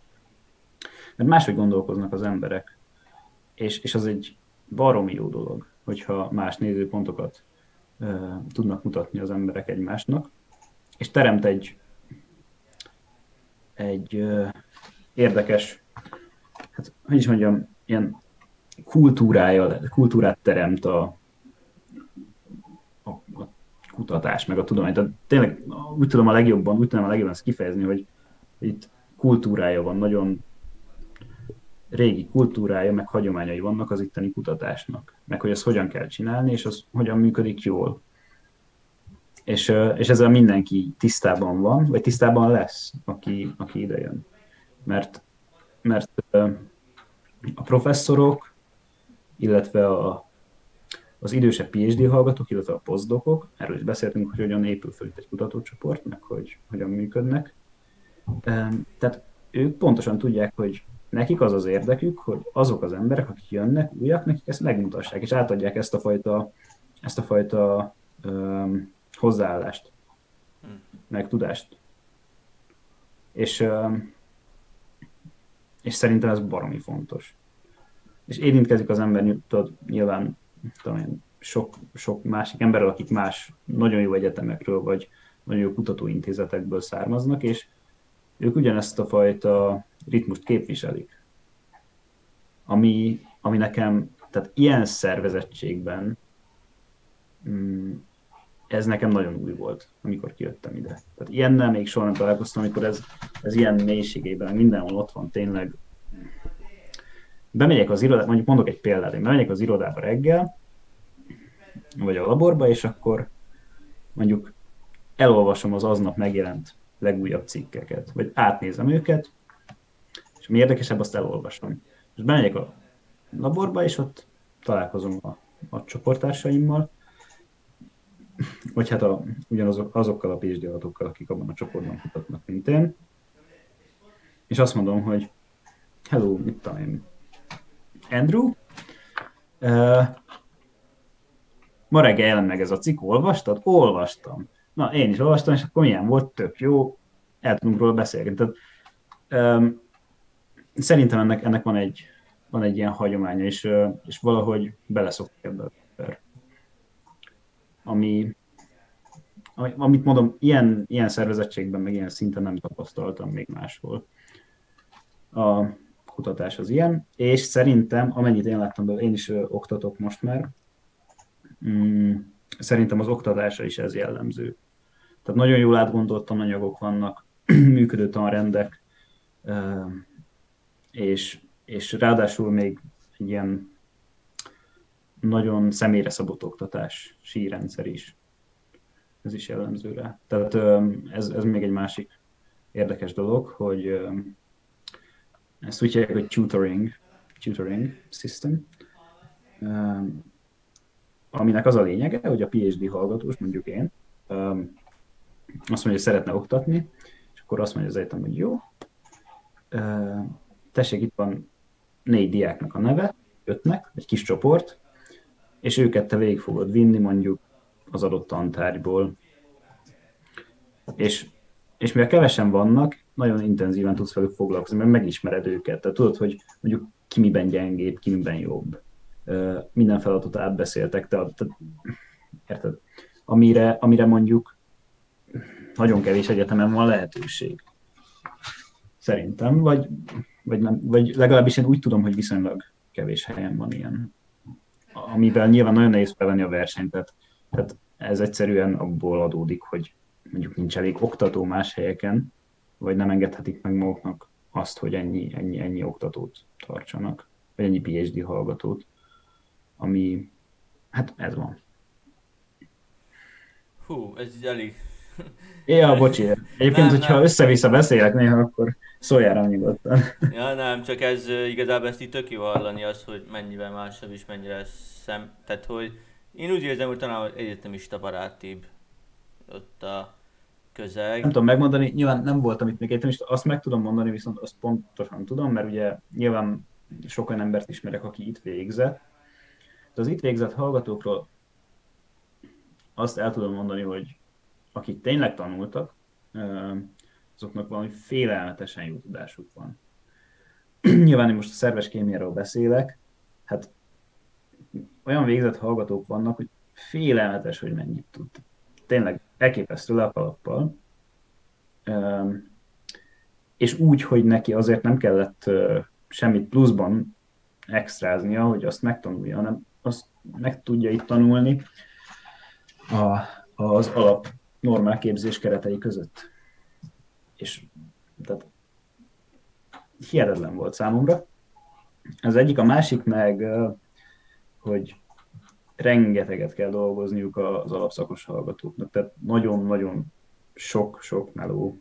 mert máshogy gondolkoznak az emberek, és, és az egy baromi jó dolog, hogyha más nézőpontokat uh, tudnak mutatni az emberek egymásnak, és teremt egy, egy uh, érdekes, hát hogy is mondjam, ilyen kultúrája, kultúrát teremt a, a, a kutatás, meg a tudomány. Tehát tényleg úgy tudom a legjobban, úgy tudom a legjobban ezt kifejezni, hogy itt kultúrája van, nagyon régi kultúrája, meg hagyományai vannak az itteni kutatásnak, meg hogy ezt hogyan kell csinálni, és az hogyan működik jól. És, és ezzel mindenki tisztában van, vagy tisztában lesz, aki, aki ide jön. Mert, mert a professzorok, illetve a, az idősebb PhD hallgatók, illetve a posztdokok, erről is beszéltünk, hogy hogyan épül fel egy kutatócsoport, meg hogy hogyan működnek. Tehát ők pontosan tudják, hogy nekik az az érdekük, hogy azok az emberek, akik jönnek, újak, nekik ezt megmutassák, és átadják ezt a fajta, ezt a fajta hozzáállást, hmm. meg tudást. És, és szerintem ez baromi fontos. És érintkezik az ember, tudod, nyilván tudom én, sok, sok másik emberrel, akik más nagyon jó egyetemekről, vagy nagyon jó kutatóintézetekből származnak, és ők ugyanezt a fajta ritmust képviselik. Ami, ami nekem, tehát ilyen szervezettségben mm, ez nekem nagyon új volt, amikor kijöttem ide. Tehát ilyennel még soha nem találkoztam, amikor ez, ez ilyen mélységében, mindenhol ott van tényleg. Bemegyek az irodába, mondjuk mondok egy példát, én bemegyek az irodába reggel, vagy a laborba, és akkor mondjuk elolvasom az aznap megjelent legújabb cikkeket, vagy átnézem őket, és mi érdekesebb, azt elolvasom. És bemegyek a laborba, és ott találkozom a, a csoporttársaimmal, vagy hát a, ugyanazok azokkal a PhD adatokkal, akik abban a csoportban kutatnak, mint én, és azt mondom, hogy hello, mit tudom Andrew, uh, ma reggel jelent meg ez a cikk, olvastad? Olvastam. Na, én is olvastam, és akkor milyen volt, tök jó, el tudunk róla beszélni. Tehát, um, szerintem ennek, ennek van egy, van egy ilyen hagyománya, és, és valahogy beleszoktak ebbe Ami, amit mondom, ilyen, ilyen szervezettségben, meg ilyen szinten nem tapasztaltam még máshol. A kutatás az ilyen, és szerintem, amennyit én láttam belőle, én is oktatok most már, mm, szerintem az oktatásra is ez jellemző. Tehát nagyon jól átgondolt anyagok vannak, működő tanrendek, és, és ráadásul még egy ilyen nagyon személyre szabott oktatás, sírendszer is. Ez is jellemző rá. Tehát ez, ez még egy másik érdekes dolog, hogy ezt úgy hívják, hogy tutoring, tutoring system, aminek az a lényege, hogy a PhD hallgatós, mondjuk én, azt mondja, hogy szeretne oktatni, és akkor azt mondja az egyetem, hogy jó, tessék, itt van négy diáknak a neve, ötnek, egy kis csoport, és őket te végig fogod vinni mondjuk az adott tantárgyból. És, és mivel kevesen vannak, nagyon intenzíven tudsz velük foglalkozni, mert megismered őket. Tehát tudod, hogy mondjuk ki miben gyengébb, ki miben jobb. Minden feladatot átbeszéltek, te, te, érted? Amire, amire mondjuk nagyon kevés egyetemen van lehetőség. Szerintem, vagy, vagy, nem, vagy legalábbis én úgy tudom, hogy viszonylag kevés helyen van ilyen. Amivel nyilván nagyon nehéz felvenni a versenyt, tehát, tehát ez egyszerűen abból adódik, hogy mondjuk nincs elég oktató más helyeken, vagy nem engedhetik meg maguknak azt, hogy ennyi, ennyi, ennyi oktatót tartsanak, vagy ennyi PhD hallgatót, ami, hát ez van. Hú, ez így elég Ja, bocsi. Egyébként, nem, hogyha nem. össze-vissza beszélek néha, akkor szóljál rá nyugodtan. Ja, nem, csak ez igazából ezt így tök jó hallani az, hogy mennyivel másabb is mennyire szem. Tehát, hogy én úgy érzem, hogy talán egyetemista barátibb ott a közeg. Nem tudom megmondani, nyilván nem voltam itt még egyetem, és azt meg tudom mondani, viszont azt pontosan tudom, mert ugye nyilván sok olyan embert ismerek, aki itt végzett. De az itt végzett hallgatókról azt el tudom mondani, hogy akik tényleg tanultak, azoknak valami félelmetesen jó tudásuk van. Nyilván én most a szerves kémiáról beszélek, hát olyan végzett hallgatók vannak, hogy félelmetes, hogy mennyit tud. Tényleg elképesztő le a kalappal. És úgy, hogy neki azért nem kellett semmit pluszban extráznia, hogy azt megtanulja, hanem azt meg tudja itt tanulni a, az alap normál képzés keretei között. És tehát hihetetlen volt számomra. Az egyik, a másik meg, hogy rengeteget kell dolgozniuk az alapszakos hallgatóknak, tehát nagyon-nagyon sok-sok meló.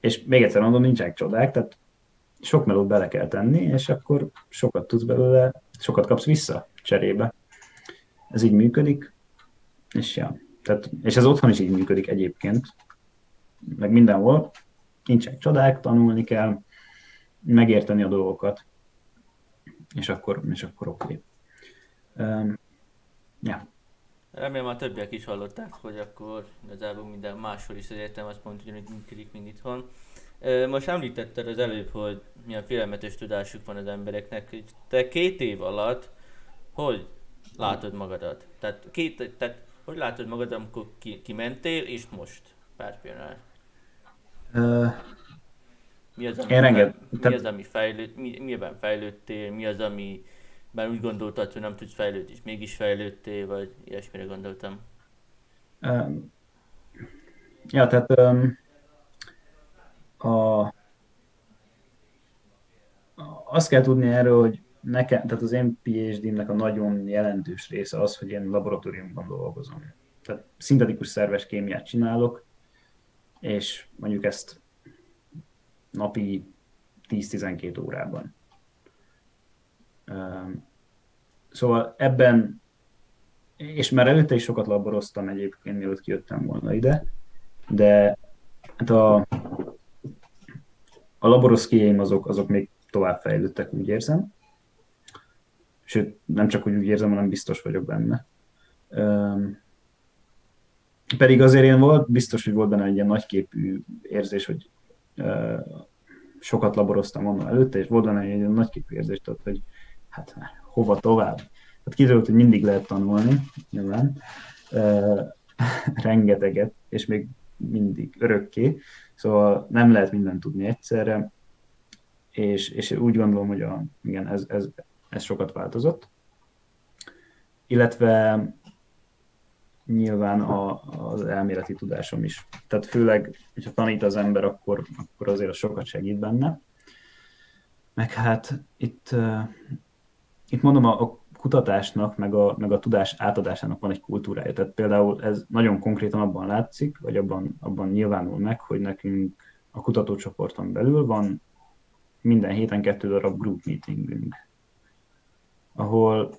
És még egyszer mondom, nincsenek csodák, tehát sok melót bele kell tenni, és akkor sokat tudsz belőle, sokat kapsz vissza cserébe. Ez így működik, és ja. Tehát, és ez otthon is így működik egyébként, meg mindenhol. Nincsenek csodák, tanulni kell, megérteni a dolgokat, és akkor, és akkor oké. Okay. Um, ja. Remélem a többiek is hallották, hogy akkor igazából minden máshol is az egyetem az pont ugyanúgy működik, mint itthon. Most említetted az előbb, hogy milyen félelmetes tudásuk van az embereknek. Te két év alatt hogy látod magadat? Tehát, két, tehát hogy látod magad, amikor ki, kimentél, és most pár pillanat? Uh, mi az, ami, én renget, mi tehát... az, ami fejlőd, mi, miben fejlődtél, mi az, ami bár úgy gondoltad, hogy nem tudsz fejlődni, és mégis fejlődtél, vagy ilyesmire gondoltam? Um, ja, tehát um, a, azt kell tudni erről, hogy nekem, tehát az én PhD-nek a nagyon jelentős része az, hogy én laboratóriumban dolgozom. Tehát szintetikus szerves kémiát csinálok, és mondjuk ezt napi 10-12 órában. Szóval ebben, és már előtte is sokat laboroztam egyébként, mielőtt kijöttem volna ide, de hát a, a laboroszkieim azok, azok még tovább fejlődtek, úgy érzem. Sőt, nem csak úgy érzem, hanem biztos vagyok benne. Um, pedig azért én volt, biztos, hogy volt benne egy ilyen nagyképű érzés, hogy uh, sokat laboroztam onnan előtte, és volt benne egy ilyen nagyképű érzés, tehát, hogy hát hova tovább. Tehát kiderült, hogy mindig lehet tanulni, nyilván, uh, rengeteget, és még mindig örökké, szóval nem lehet mindent tudni egyszerre, és, és úgy gondolom, hogy a, igen, ez, ez, ez sokat változott. Illetve nyilván a, az elméleti tudásom is. Tehát főleg, hogyha tanít az ember, akkor, akkor azért az sokat segít benne. Meg hát itt, uh, itt mondom, a, a kutatásnak, meg a, meg a tudás átadásának van egy kultúrája. Tehát például ez nagyon konkrétan abban látszik, vagy abban, abban nyilvánul meg, hogy nekünk a kutatócsoporton belül van minden héten kettő darab group meetingünk, ahol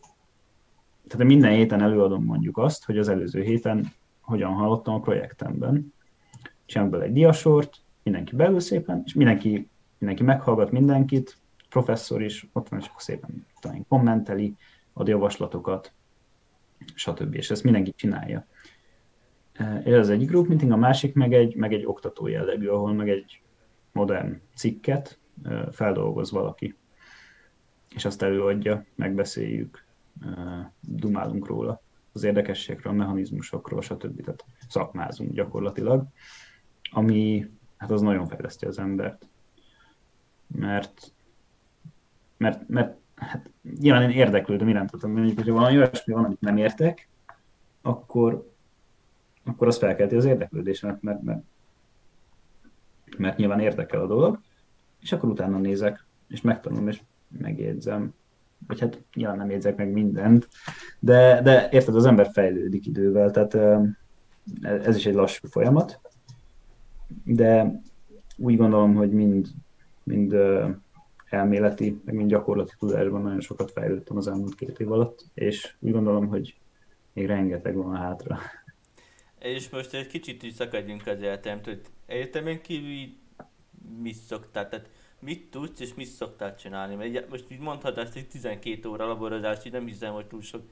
tehát minden héten előadom mondjuk azt, hogy az előző héten hogyan hallottam a projektemben. Csinálok bele egy diasort, mindenki belül szépen, és mindenki, mindenki meghallgat mindenkit, professzor is ott van, és akkor szépen talán kommenteli, ad javaslatokat, stb. És ezt mindenki csinálja. Ez az egyik group meeting, a másik meg egy, meg egy oktató jellegű, ahol meg egy modern cikket feldolgoz valaki, és azt előadja, megbeszéljük, dumálunk róla, az érdekességekről, a mechanizmusokról, stb. Tehát szakmázunk gyakorlatilag, ami hát az nagyon fejleszti az embert. Mert, mert, mert hát nyilván én érdeklődöm irántatom, mondjuk, hogyha valami olyasmi van, amit nem értek, akkor, akkor az felkelti az érdeklődésemet, mert, mert, mert nyilván érdekel a dolog, és akkor utána nézek, és megtanulom, és megjegyzem, vagy hát nyilván nem jegyzek meg mindent, de, de érted, az ember fejlődik idővel, tehát ez is egy lassú folyamat, de úgy gondolom, hogy mind, mind elméleti, meg mind gyakorlati tudásban nagyon sokat fejlődtem az elmúlt két év alatt, és úgy gondolom, hogy még rengeteg van hátra. És most egy kicsit is szakadjunk az egyetemtől, egyetemen kívül mit szoktál, tehát mit tudsz és mit szoktál csinálni? Mert most így mondhatod, hogy 12 óra laborozás, így nem hiszem, hogy túl sok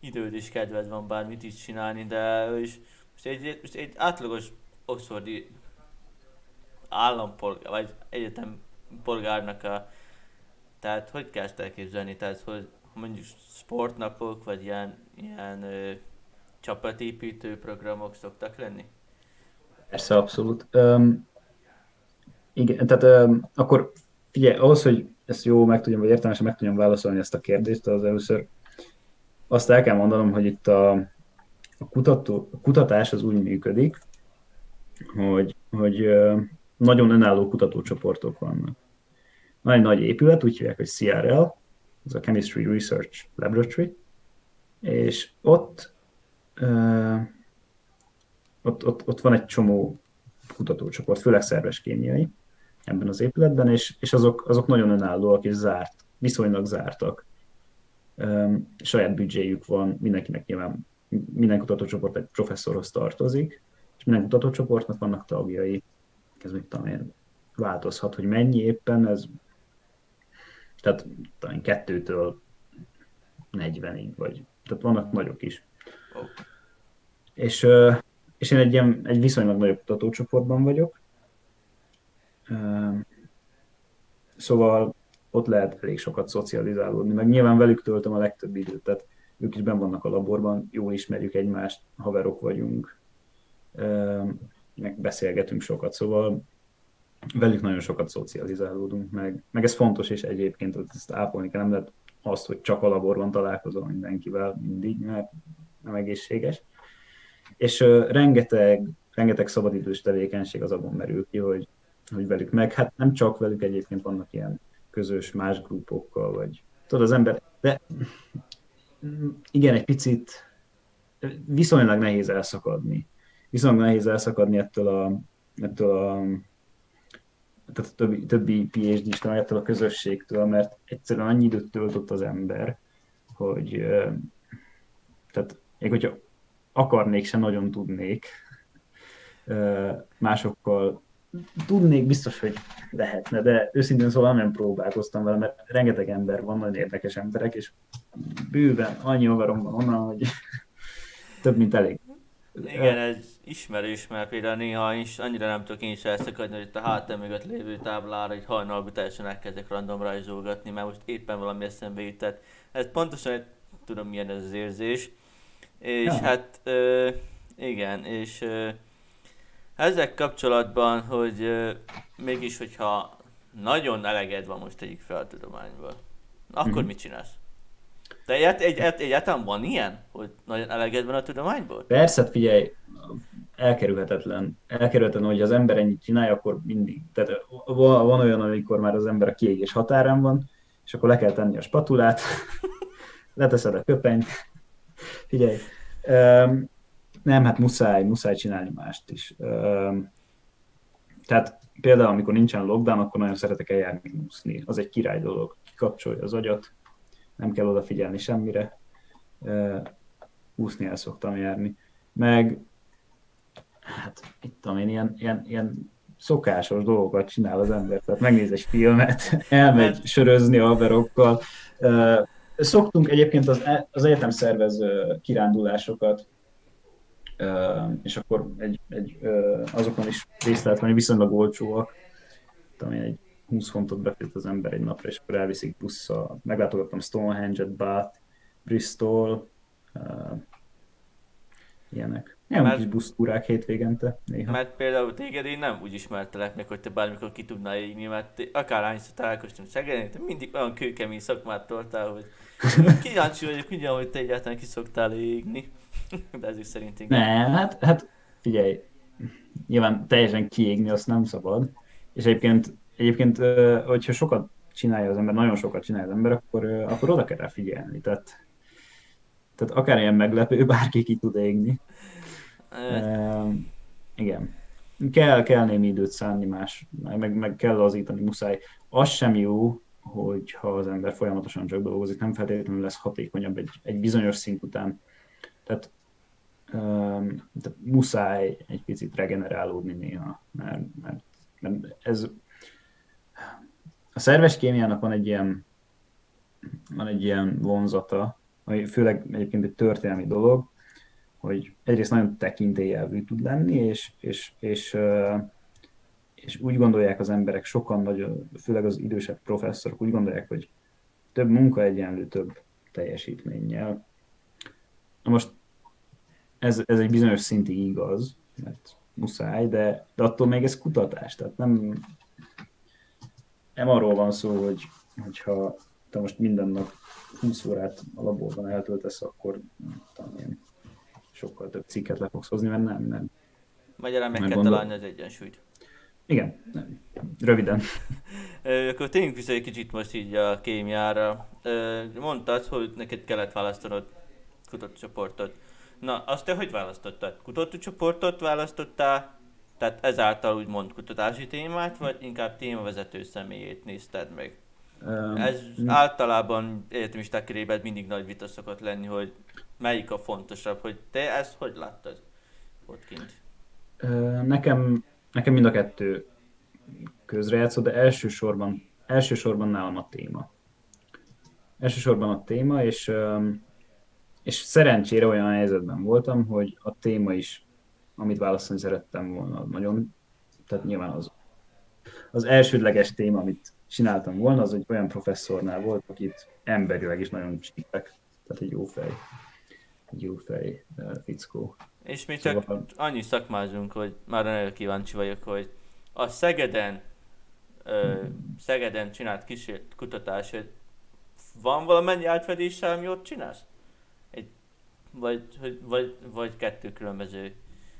időd és kedved van bármit is csinálni, de és most egy, most egy átlagos Oxfordi állampolgár, vagy egyetem polgárnak a, tehát hogy kell ezt elképzelni, tehát hogy mondjuk sportnapok, vagy ilyen, ilyen ö, csapatépítő programok szoktak lenni? Persze, abszolút. Um, igen, tehát um, akkor figyelj, ahhoz, hogy ezt jó meg tudjam, vagy értelmesen meg tudjam válaszolni ezt a kérdést, az először azt el kell mondanom, hogy itt a, a, kutató, a kutatás az úgy működik, hogy, hogy nagyon önálló kutatócsoportok vannak. Van egy nagy épület, úgy hívják, hogy CRL, ez a Chemistry Research Laboratory, és ott, ott, ott, ott van egy csomó kutatócsoport, főleg szerves kémiai ebben az épületben, és, és azok, azok nagyon önállóak és zárt, viszonylag zártak. Um, saját büdzséjük van, mindenkinek nyilván minden kutatócsoport egy professzorhoz tartozik, és minden kutatócsoportnak vannak tagjai. Ez mit tudom én, változhat, hogy mennyi éppen, ez tehát talán kettőtől 40-ig, vagy tehát vannak nagyok is. Oh. És, és én egy, ilyen, egy viszonylag nagyobb kutatócsoportban vagyok, szóval ott lehet elég sokat szocializálódni, meg nyilván velük töltöm a legtöbb időt, tehát ők is ben vannak a laborban, jól ismerjük egymást, haverok vagyunk, meg beszélgetünk sokat, szóval velük nagyon sokat szocializálódunk, meg, meg ez fontos, és egyébként ezt ápolni kell, nem lehet azt, hogy csak a laborban találkozom mindenkivel mindig, mert nem egészséges. És rengeteg, rengeteg szabadidős tevékenység az abban merül ki, hogy, hogy velük meg, hát nem csak velük egyébként vannak ilyen közös más grupokkal, vagy tudod, az ember, de igen, egy picit viszonylag nehéz elszakadni. Viszonylag nehéz elszakadni ettől a, ettől a tehát a többi, többi phd ettől a közösségtől, mert egyszerűen annyi időt töltött az ember, hogy tehát még hogyha akarnék, se nagyon tudnék másokkal tudnék, biztos, hogy lehetne, de őszintén szóval nem próbálkoztam vele, mert rengeteg ember van, nagyon érdekes emberek, és bőven annyi avarom van onnan, hogy több, mint elég. Igen, ez ismerős, mert például néha is annyira nem tudok én is elszakadni, hogy itt a hátam mögött lévő táblára egy hajnalban teljesen elkezdek random rajzolgatni, mert most éppen valami eszembe jutott. Ez pontosan tudom milyen ez az érzés. És ja. hát ö, igen, és ö, ezek kapcsolatban, hogy ö, mégis, hogyha nagyon eleged van most egyik fel a tudományból, akkor mm-hmm. mit csinálsz? De egyet, egy, egy, egyáltalán van ilyen, hogy nagyon eleged van a tudományból? Persze, hát figyelj, elkerülhetetlen. Elkerülhetetlen, hogy az ember ennyit csinálja, akkor mindig. Tehát van olyan, amikor már az ember a kiégés határán van, és akkor le kell tenni a spatulát, leteszed a köpenyt. Figyelj, nem, hát muszáj, muszáj csinálni mást is. Tehát például, amikor nincsen lockdown, akkor nagyon szeretek eljárni úszni. Az egy király dolog. Kikapcsolja az agyat, nem kell odafigyelni semmire. Úszni el szoktam járni. Meg hát itt tudom én, ilyen, ilyen, ilyen szokásos dolgokat csinál az ember, tehát megnéz egy filmet, elmegy hát- sörözni a haverokkal. Szoktunk egyébként az, az egyetem szervez kirándulásokat, és akkor egy, egy, azokon is részt lehet venni, viszonylag olcsóak. Tudom én, egy 20 fontot befizet az ember egy napra, és akkor elviszik busszal. Meglátogattam Stonehenge-et, Bath, Bristol, ilyenek. Ilyen mert, kis busztúrák hétvégente néha. Mert például téged én nem úgy ismertelek meg, hogy te bármikor ki tudnál égni, mert akárhányszor találkoztunk Szegeden, te mindig olyan kőkemény szakmát toltál, hogy kíváncsi vagyok ugyan, hogy te egyáltalán ki szoktál égni. De ezek szerint igen. Ne, hát, hát figyelj, nyilván teljesen kiégni azt nem szabad. És egyébként, egyébként hogyha sokat csinálja az ember, nagyon sokat csinálja az ember, akkor, akkor oda kell rá figyelni. Tehát, tehát akár ilyen meglepő, bárki ki tud égni. Uh, igen. Kell, kell némi időt szánni más, meg, meg kell lazítani, muszáj. Az sem jó, hogyha az ember folyamatosan csak dolgozik, nem feltétlenül lesz hatékonyabb egy, egy bizonyos szint után. Tehát tehát muszáj egy picit regenerálódni néha, mert, mert, mert ez a szerves kémiának van egy ilyen van egy ilyen vonzata, ami főleg egyébként egy történelmi dolog, hogy egyrészt nagyon tekintélyelvű tud lenni, és, és, és, és úgy gondolják az emberek, sokan nagyon, főleg az idősebb professzorok úgy gondolják, hogy több munka egyenlő több teljesítménnyel. Na most ez, ez egy bizonyos szintig igaz, mert muszáj, de, de attól még ez kutatás, tehát nem, nem arról van szó, hogy, hogyha te most minden nap 20 órát a laborban eltöltesz, akkor tudom én, sokkal több cikket le fogsz hozni, mert nem, nem. Magyarán meg kell találni az egyensúlyt. Igen, nem. röviden. Akkor tényleg vissza egy kicsit most így a kémiára. Mondtad, hogy neked kellett választanod kutatócsoportot. Na, azt te hogy választottad? Kutatócsoportot választottál, tehát ezáltal úgymond kutatási témát, vagy inkább témavezető személyét nézted meg? Um, Ez általában egyetemisták körében mindig nagy vita szokott lenni, hogy melyik a fontosabb, hogy te ezt hogy láttad ott kint? Nekem, nekem mind a kettő közrejátszott, de elsősorban, elsősorban nálam a téma. Elsősorban a téma, és, és szerencsére olyan helyzetben voltam, hogy a téma is, amit választani szerettem volna, nagyon, tehát nyilván az, az elsődleges téma, amit csináltam volna, az egy olyan professzornál volt, akit emberileg is nagyon csípek, tehát egy jó fej, egy jó fej fickó. És mi csak szóval... annyi szakmázunk, hogy már nagyon kíváncsi vagyok, hogy a Szegeden, ö, Szegeden csinált kísért kutatás, hogy van valamennyi átfedéssel, ami ott csinálsz? Vagy, vagy, vagy, vagy kettő különböző.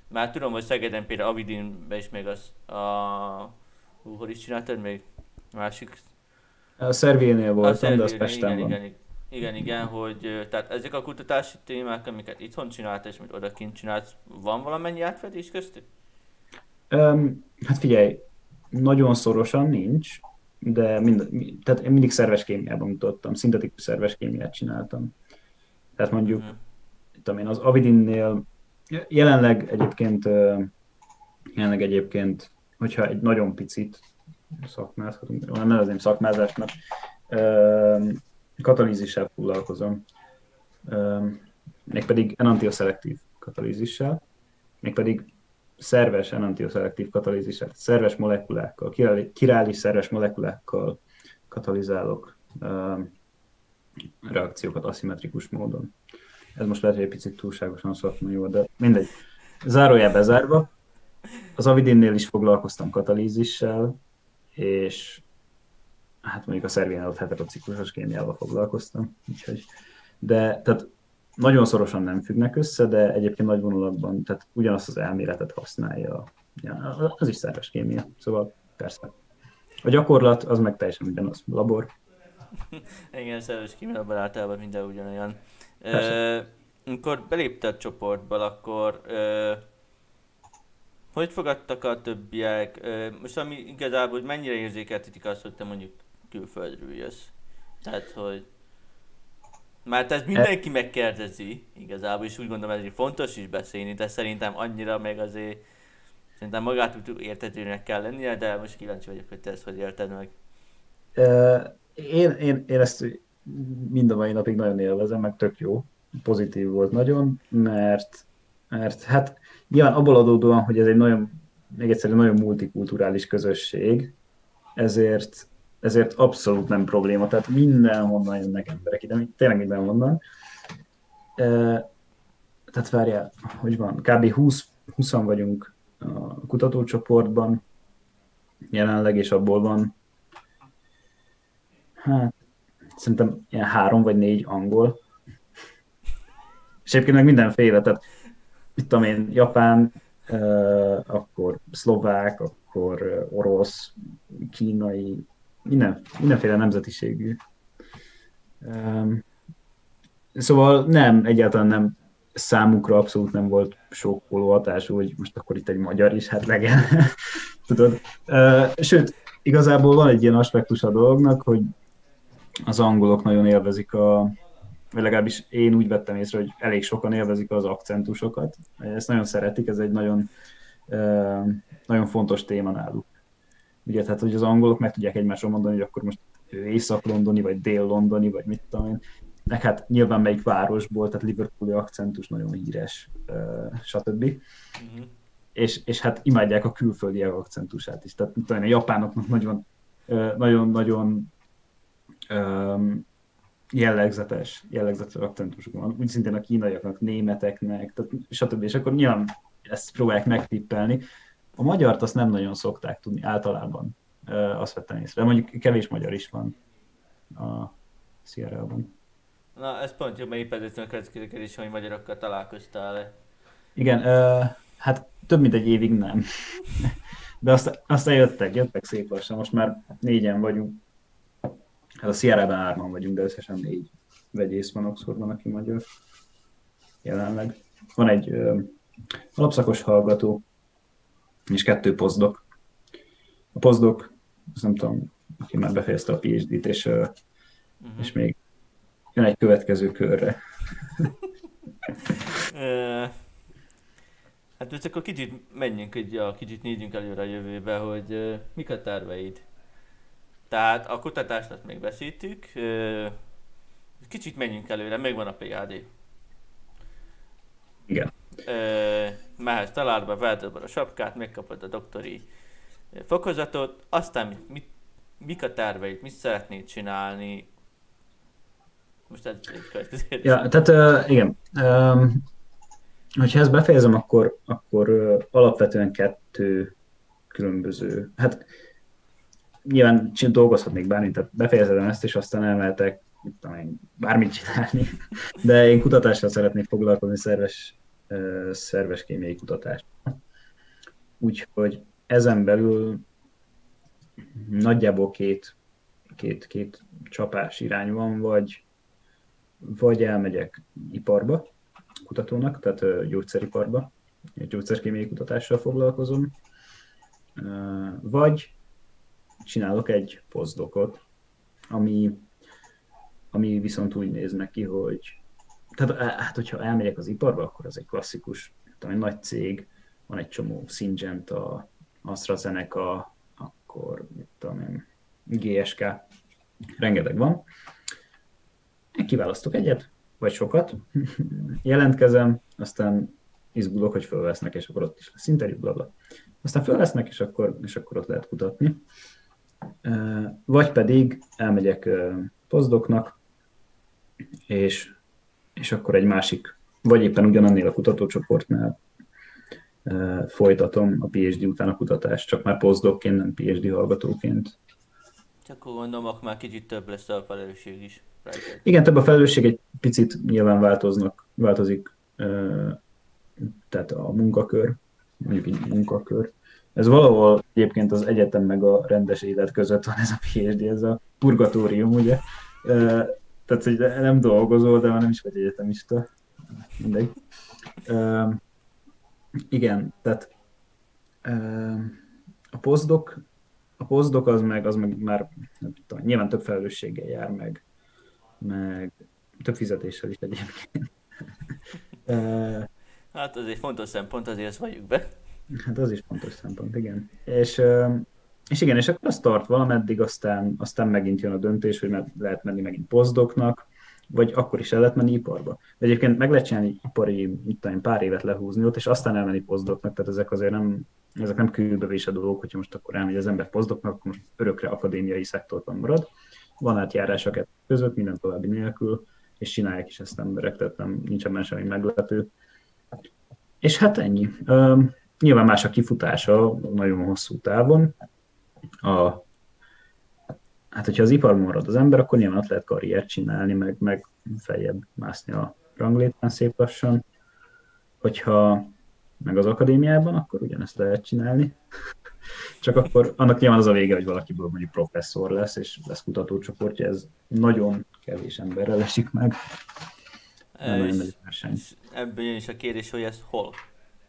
Már tudom, hogy Szegeden például Avidinben is még az a... Hú, hol is csináltad még? Másik... A Szervénél voltam, a de az Pesten igen, van. Igen, igen, igen, hogy tehát ezek a kutatási témák, amiket itthon csinált és amit odakint csinált, van valamennyi átfedés köztük? Um, hát figyelj, nagyon szorosan nincs, de mind, tehát én mindig szerves kémiában mutattam, szintetikus szerves kémiát csináltam. Tehát mondjuk, uh-huh. Tudom én, az Avidinnél jelenleg egyébként, jelenleg egyébként, hogyha egy nagyon picit szakmázhatunk, nem nevezném szakmázásnak, katalízissel foglalkozom, mégpedig enantioszelektív katalízissel, mégpedig szerves enantioszelektív katalízissel, szerves molekulákkal, királis szerves molekulákkal katalizálok reakciókat aszimmetrikus módon. Ez most lehet, hogy egy picit túlságosan szakmai jó, de mindegy. Zárójel bezárva, az Avidinnél is foglalkoztam katalízissel, és hát mondjuk a szervén ott heterociklusos kémiával foglalkoztam, úgyhogy, de tehát nagyon szorosan nem függnek össze, de egyébként nagy vonulakban, tehát ugyanazt az elméletet használja, ja, az is szerves kémia, szóval persze. A gyakorlat az meg teljesen ugyanaz, labor. Igen, szerves kémiában általában minden ugyanolyan. Persze. amikor belépte a csoportba, akkor ö, hogy fogadtak a többiek? Ö, most ami igazából, hogy mennyire érzékeltetik azt, hogy te mondjuk külföldről jössz. Tehát, hogy mert ez mindenki megkérdezi igazából, és úgy gondolom ez fontos is beszélni, de szerintem annyira meg azért szerintem magát értetőnek kell lennie, de most kíváncsi vagyok, hogy te ezt hogy érted meg. Én, én, én ezt mind a mai napig nagyon élvezem, meg tök jó, pozitív volt nagyon, mert, mert hát nyilván abból adódóan, hogy ez egy nagyon, még egyszer egy nagyon multikulturális közösség, ezért ezért abszolút nem probléma, tehát mindenhonnan jönnek emberek ide, tényleg mindenhonnan. E, tehát várjál, hogy van, kb. 20, 20 vagyunk a kutatócsoportban jelenleg, és abból van hát szerintem ilyen három vagy négy angol. És egyébként meg mindenféle, tehát mit tudom én, japán, akkor szlovák, akkor orosz, kínai, minden, mindenféle nemzetiségű. Szóval nem, egyáltalán nem számukra abszolút nem volt sokkoló hatású, hogy most akkor itt egy magyar is, hát legyen. Tudod? Sőt, igazából van egy ilyen aspektus a dolognak, hogy az angolok nagyon élvezik a, vagy legalábbis én úgy vettem észre, hogy elég sokan élvezik az akcentusokat. Ezt nagyon szeretik, ez egy nagyon, nagyon fontos téma náluk. Ugye, tehát, hogy az angolok meg tudják egymásról mondani, hogy akkor most észak-londoni, vagy dél-londoni, vagy mit tudom én. Meg hát nyilván melyik városból, tehát Liverpooli akcentus nagyon híres, stb. Uh-huh. És, és hát imádják a külföldi akcentusát is. Tehát tudom, a japánoknak nagyon, nagyon, nagyon um, jellegzetes, jellegzetes akcentusuk van. Úgy szintén a kínaiaknak, németeknek, tehát, stb. És akkor nyilván ezt próbálják megtippelni. A magyart azt nem nagyon szokták tudni általában, azt vettem észre. Mondjuk kevés magyar is van a Sierra-ban. Na, ez pont jobb, mert éppen a következő kérdés, hogy magyarokkal találkoztál-e? Igen, uh, hát több mint egy évig nem. De azt, aztán jöttek, jöttek szép lassan, most már négyen vagyunk. Hát a Sierra-ben hárman vagyunk, de összesen négy vegyész van Oxfordban, aki magyar jelenleg. Van egy ö, alapszakos hallgató, és kettő pozdok. A pozdok, azt nem tudom, aki már befejezte a PhD-t, és, uh-huh. és még jön egy következő körre. hát most akkor kicsit menjünk, egy, ja, kicsit nézzünk előre a jövőbe, hogy uh, mik a terveid. Tehát a kutatást azt még beszéltük, kicsit menjünk előre, még van a PhD. Igen. Mehetsz találba, veheted a sapkát, megkapod a doktori fokozatot, aztán mit, mit, mik a terveid, mit szeretnéd csinálni, most ez egy következő Ja, tehát uh, igen. Um, hogyha ezt befejezem, akkor, akkor uh, alapvetően kettő különböző, hát nyilván dolgozhatnék bármit, tehát befejezem ezt, és aztán elmehetek mit tudom én, bármit csinálni, de én kutatással szeretnék foglalkozni, szerves, szerves kémiai kutatás. Úgyhogy ezen belül nagyjából két, két, két csapás irány van, vagy vagy elmegyek iparba, kutatónak, tehát gyógyszeriparba, egy gyógyszerkémiai kutatással foglalkozom, vagy csinálok egy pozdokot, ami, ami viszont úgy néz neki, hogy tehát hát, hogyha elmegyek az iparba, akkor az egy klasszikus, tudom, egy nagy cég, van egy csomó Syngenta, AstraZeneca, akkor mit tudom én, GSK, rengeteg van, kiválasztok egyet, vagy sokat, jelentkezem, aztán izgulok, hogy fölvesznek, és akkor ott is lesz interjú, bla, bla. Aztán fölvesznek, és akkor, és akkor ott lehet kutatni. Vagy pedig elmegyek pozdoknak, és, és akkor egy másik, vagy éppen ugyanannél a kutatócsoportnál folytatom a PhD után a kutatást, csak már pozdokként, nem PhD hallgatóként. Csak akkor gondolom, akkor már kicsit több lesz a felelősség is. Igen, több a felelősség egy picit nyilván változnak, változik, tehát a munkakör, mondjuk egy munkakör. Ez valahol egyébként az egyetem meg a rendes élet között van ez a PhD, ez a purgatórium, ugye? Tehát, hogy nem dolgozol, de nem is vagy egyetemista. Mindegy. Igen, tehát a posztdok, a posztdok az meg, az meg már nem tudom, nyilván több felelősséggel jár meg, meg több fizetéssel is egyébként. hát az egy fontos szempont, azért ezt valljuk be. Hát az is fontos szempont, igen. És, és igen, és akkor az tart valameddig, aztán, aztán megint jön a döntés, hogy lehet menni megint pozdoknak, vagy akkor is el lehet menni iparba. De egyébként meg lehet csinálni ipari, mit tudom, pár évet lehúzni ott, és aztán elmenni pozdoknak, tehát ezek azért nem, ezek nem kőbevése dolgok, hogyha most akkor elmegy az ember pozdoknak, akkor most örökre akadémiai szektorban marad van átjárás a kettő között, minden további nélkül, és csinálják is ezt emberek, tehát nem, nincs ebben semmi meglepő. És hát ennyi. Uh, nyilván más a kifutása nagyon hosszú távon. A, hát, hogyha az iparban marad az ember, akkor nyilván ott lehet karriert csinálni, meg, meg feljebb mászni a ranglétán szép lassan. Hogyha meg az akadémiában, akkor ugyanezt lehet csinálni. Csak akkor annak nyilván az a vége, hogy valakiből mondjuk professzor lesz, és lesz kutatócsoportja, ez nagyon kevés emberrel esik meg. Nem és, ebből jön is a kérdés, hogy ez hol?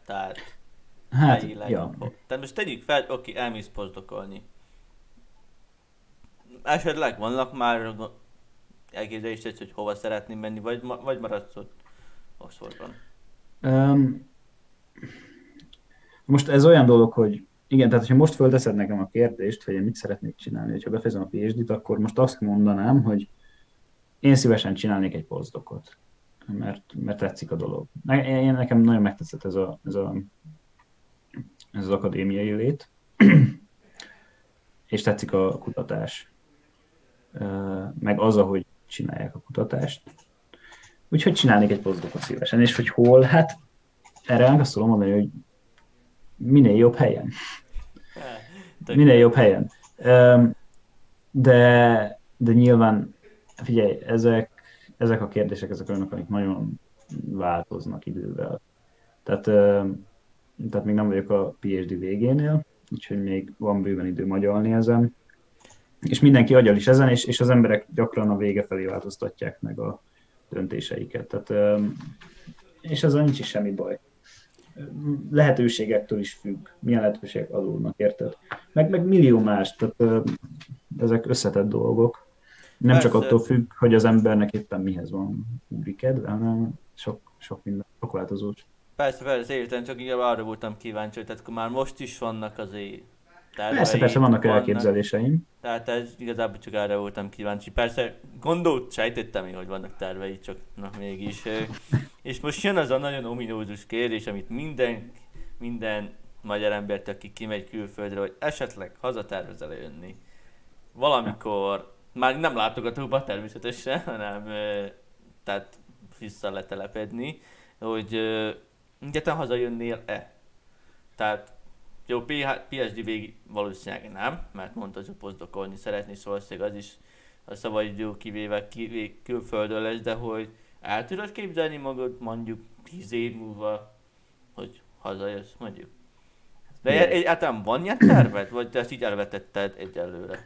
Tehát hát, ja. hol? Tehát most tegyük fel, oké, elmész posztokolni. Esetleg vannak már elképzelést, hogy hova szeretném menni, vagy, vagy maradsz ott Oxfordban? Um, most ez olyan dolog, hogy igen, tehát ha most fölteszed nekem a kérdést, hogy én mit szeretnék csinálni, hogyha befejezem a phd akkor most azt mondanám, hogy én szívesen csinálnék egy postdocot, mert, mert tetszik a dolog. Én, nekem nagyon megtetszett ez, a, ez, a, ez az akadémiai lét, és tetszik a kutatás, meg az, ahogy csinálják a kutatást. Úgyhogy csinálnék egy postdocot szívesen, és hogy hol, hát erre azt tudom mondani, hogy minél jobb helyen. Minél jobb helyen. De, de nyilván, figyelj, ezek, ezek a kérdések, ezek olyanok, amik nagyon változnak idővel. Tehát, tehát még nem vagyok a PhD végénél, úgyhogy még van bőven idő magyalni ezen. És mindenki agyal is ezen, és, és az emberek gyakran a vége felé változtatják meg a döntéseiket. Tehát, és ezzel nincs is semmi baj lehetőségektől is függ, milyen lehetőségek adódnak, érted? Meg, meg millió más, tehát ezek összetett dolgok. Nem Persze. csak attól függ, hogy az embernek éppen mihez van úri kedve, hanem sok, sok minden, sok változós. Persze, persze, értem, csak inkább arra voltam kíváncsi, hogy tehát már most is vannak azért tervei, Persze, persze, vannak, vannak elképzeléseim. Tehát ez igazából csak erre voltam kíváncsi. Persze gondolt, sejtettem hogy vannak tervei, csak na mégis. És most jön az a nagyon ominózus kérdés, amit minden, minden magyar embert, aki kimegy külföldre, hogy esetleg hazatervezel jönni. Valamikor, már nem látogatóba természetesen, hanem tehát vissza letelepedni, hogy egyáltalán hazajönnél-e? Tehát jó, PhD vég valószínűleg nem, mert mondta, hogy posztdokolni szeretni, szóval az is a szabadidő kivéve kivé, külföldön lesz, de hogy el tudod képzelni magad mondjuk 10 év múlva, hogy hazajössz, mondjuk. De egyáltalán van ilyen terved, vagy te ezt így elvetetted egyelőre?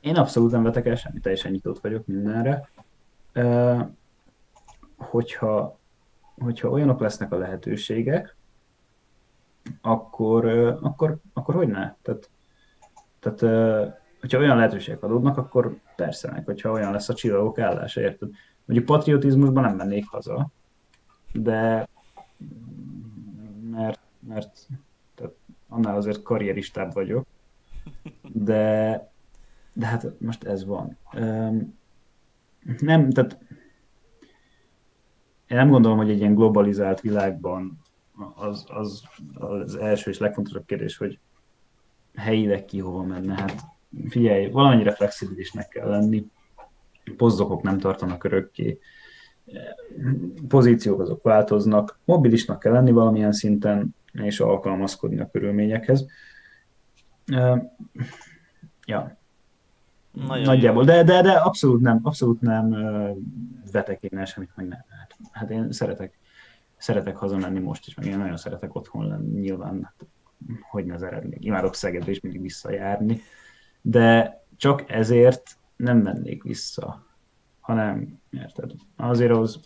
Én abszolút nem vetek el semmit, teljesen nyitott vagyok mindenre. Uh, hogyha, hogyha olyanok lesznek a lehetőségek, akkor, akkor, akkor hogy ne? Tehát, tehát hogyha olyan lehetőségek adódnak, akkor persze meg, hogyha olyan lesz a csillagok állása, érted? Mondjuk patriotizmusban nem mennék haza, de mert, mert tehát annál azért karrieristább vagyok, de, de hát most ez van. Nem, tehát én nem gondolom, hogy egy ilyen globalizált világban az, az, az első és legfontosabb kérdés, hogy helyileg ki hova menne. Hát figyelj, valamennyire flexibilisnek kell lenni, pozdokok nem tartanak örökké, pozíciók azok változnak, mobilisnak kell lenni valamilyen szinten, és alkalmazkodni a körülményekhez. Ja. Nagyon Nagyjából, de, de, de abszolút nem, abszolút nem vetek én semmit, meg nem. Hát, hát én szeretek szeretek hazamenni most is, meg én nagyon szeretek otthon lenni, nyilván, hát, hogy ne szeretnék. Imádok Szegedbe is mindig visszajárni, de csak ezért nem mennék vissza, hanem, érted? Azért az...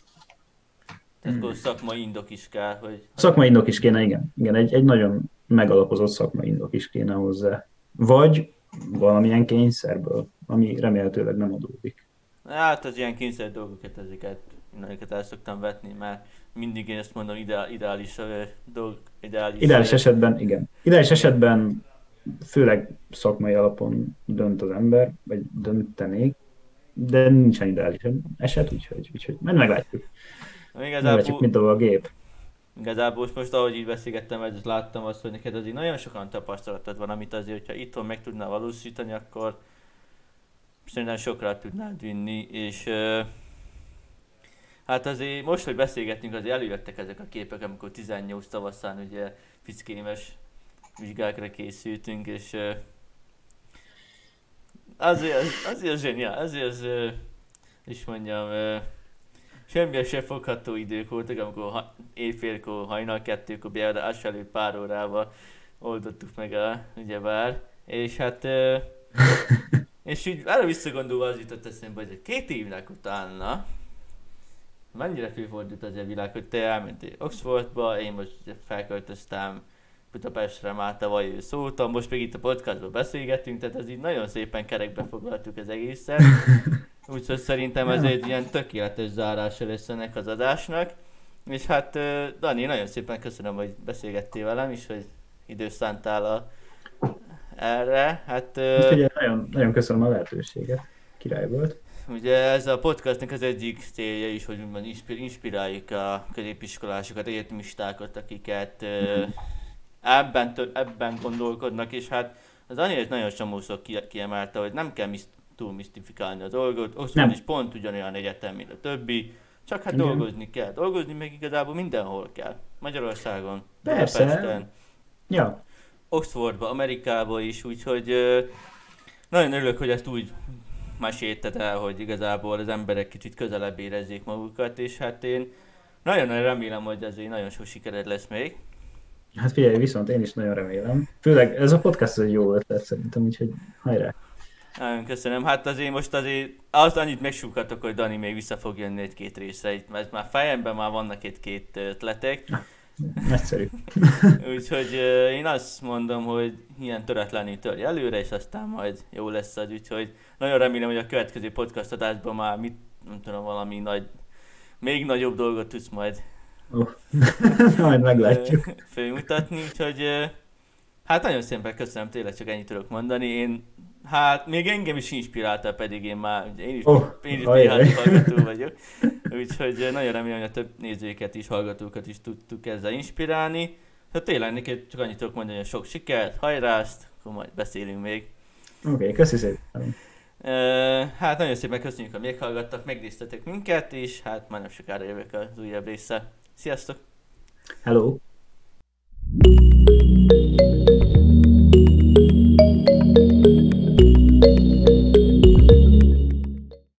Tehát hmm. szakmai indok is kell, hogy... Szakmai indok is kéne, igen. Igen, egy, egy nagyon megalapozott szakmai indok is kéne hozzá. Vagy valamilyen kényszerből, ami remélhetőleg nem adódik. Hát az ilyen kényszer dolgokat, ezeket, ezeket el szoktam vetni, mert mindig én ezt mondom, ideál, ideális dolg, ideális... Ideális esetben, igen. Ideális esetben főleg szakmai alapon dönt az ember, vagy döntenék, de nincsen ideális eset, úgyhogy, úgyhogy majd meglátjuk. Igazából, meglátjuk, mint a gép. Igazából most, ahogy így beszélgettem, ezt láttam azt, hogy neked azért nagyon sokan tapasztalatod van, amit azért, hogyha itthon meg tudnál valósítani, akkor szerintem sokra tudnád vinni, és Hát azért most, hogy beszélgetünk, azért előjöttek ezek a képek, amikor 18 tavaszán ugye fickémes vizsgákra készültünk, és uh, azért, az, azért az zseniál, azért az, uh, is mondjam, uh, semmilyen se fogható idők voltak, amikor ha, éjfélkor, hajnal kettőkor beadás előtt pár órával oldottuk meg a, ugyebár, és hát uh, és úgy erre visszagondolva az jutott eszembe, hogy két évnek utána, mennyire fölfordult az a világ, hogy te elmentél Oxfordba, én most felköltöztem Budapestre már tavaly szóltam, most még itt a podcastban beszélgetünk, tehát ez így nagyon szépen kerekbe foglaltuk az egészet. Úgyhogy szerintem ez egy ilyen tökéletes zárása lesz ennek az adásnak. És hát Dani, nagyon szépen köszönöm, hogy beszélgettél velem, és hogy időt szántál a, erre. Hát, Úgyhogy nagyon, nagyon köszönöm a lehetőséget. Király volt. Ugye ez a podcastnak az egyik célja is, hogy inspiráljuk a középiskolásokat, egyetemistákat, akiket mm. Ebben, ebben gondolkodnak, és hát az Daniel nagyon csomószor kiemelte, hogy nem kell túl misztifikálni a dolgot, Oxford is pont ugyanolyan egyetem, mint a többi, csak hát Igen. dolgozni kell. Dolgozni meg igazából mindenhol kell. Magyarországon, Persze. Budapesten, ja. Oxfordba, Amerikába is, úgyhogy nagyon örülök, hogy ezt úgy mesélted el, hogy igazából az emberek kicsit közelebb érezzék magukat, és hát én nagyon remélem, hogy azért nagyon sok sikered lesz még. Hát figyelj, viszont én is nagyon remélem. Főleg ez a podcast egy jó ötlet szerintem, úgyhogy hajrá! Nagyon köszönöm. Hát azért most azért azt annyit megsúghatok, hogy Dani még vissza fog jönni egy-két részre, itt, mert már fejemben már vannak egy-két ötletek. Nagyszerű. úgyhogy én azt mondom, hogy ilyen töretlenül törj előre, és aztán majd jó lesz az, úgyhogy nagyon remélem, hogy a következő podcast adásban már mit, nem tudom, valami nagy, még nagyobb dolgot tudsz majd oh. majd meglátjuk. főmutatni, úgyhogy hát nagyon szépen köszönöm, tényleg csak ennyit tudok mondani. Én Hát még engem is inspirálta, pedig én már, én is, oh, én is hallgató vagyok. Úgyhogy nagyon remélem, hogy a több nézőket is, hallgatókat is tudtuk ezzel inspirálni. Hát tényleg neked csak annyit tudok mondani, hogy sok sikert, hajrást, akkor majd beszélünk még. Oké, okay, köszi szépen. hát nagyon szépen köszönjük, hogy meghallgattak, megnéztetek minket, és hát már nem sokára jövök az újabb része. Sziasztok! Hello!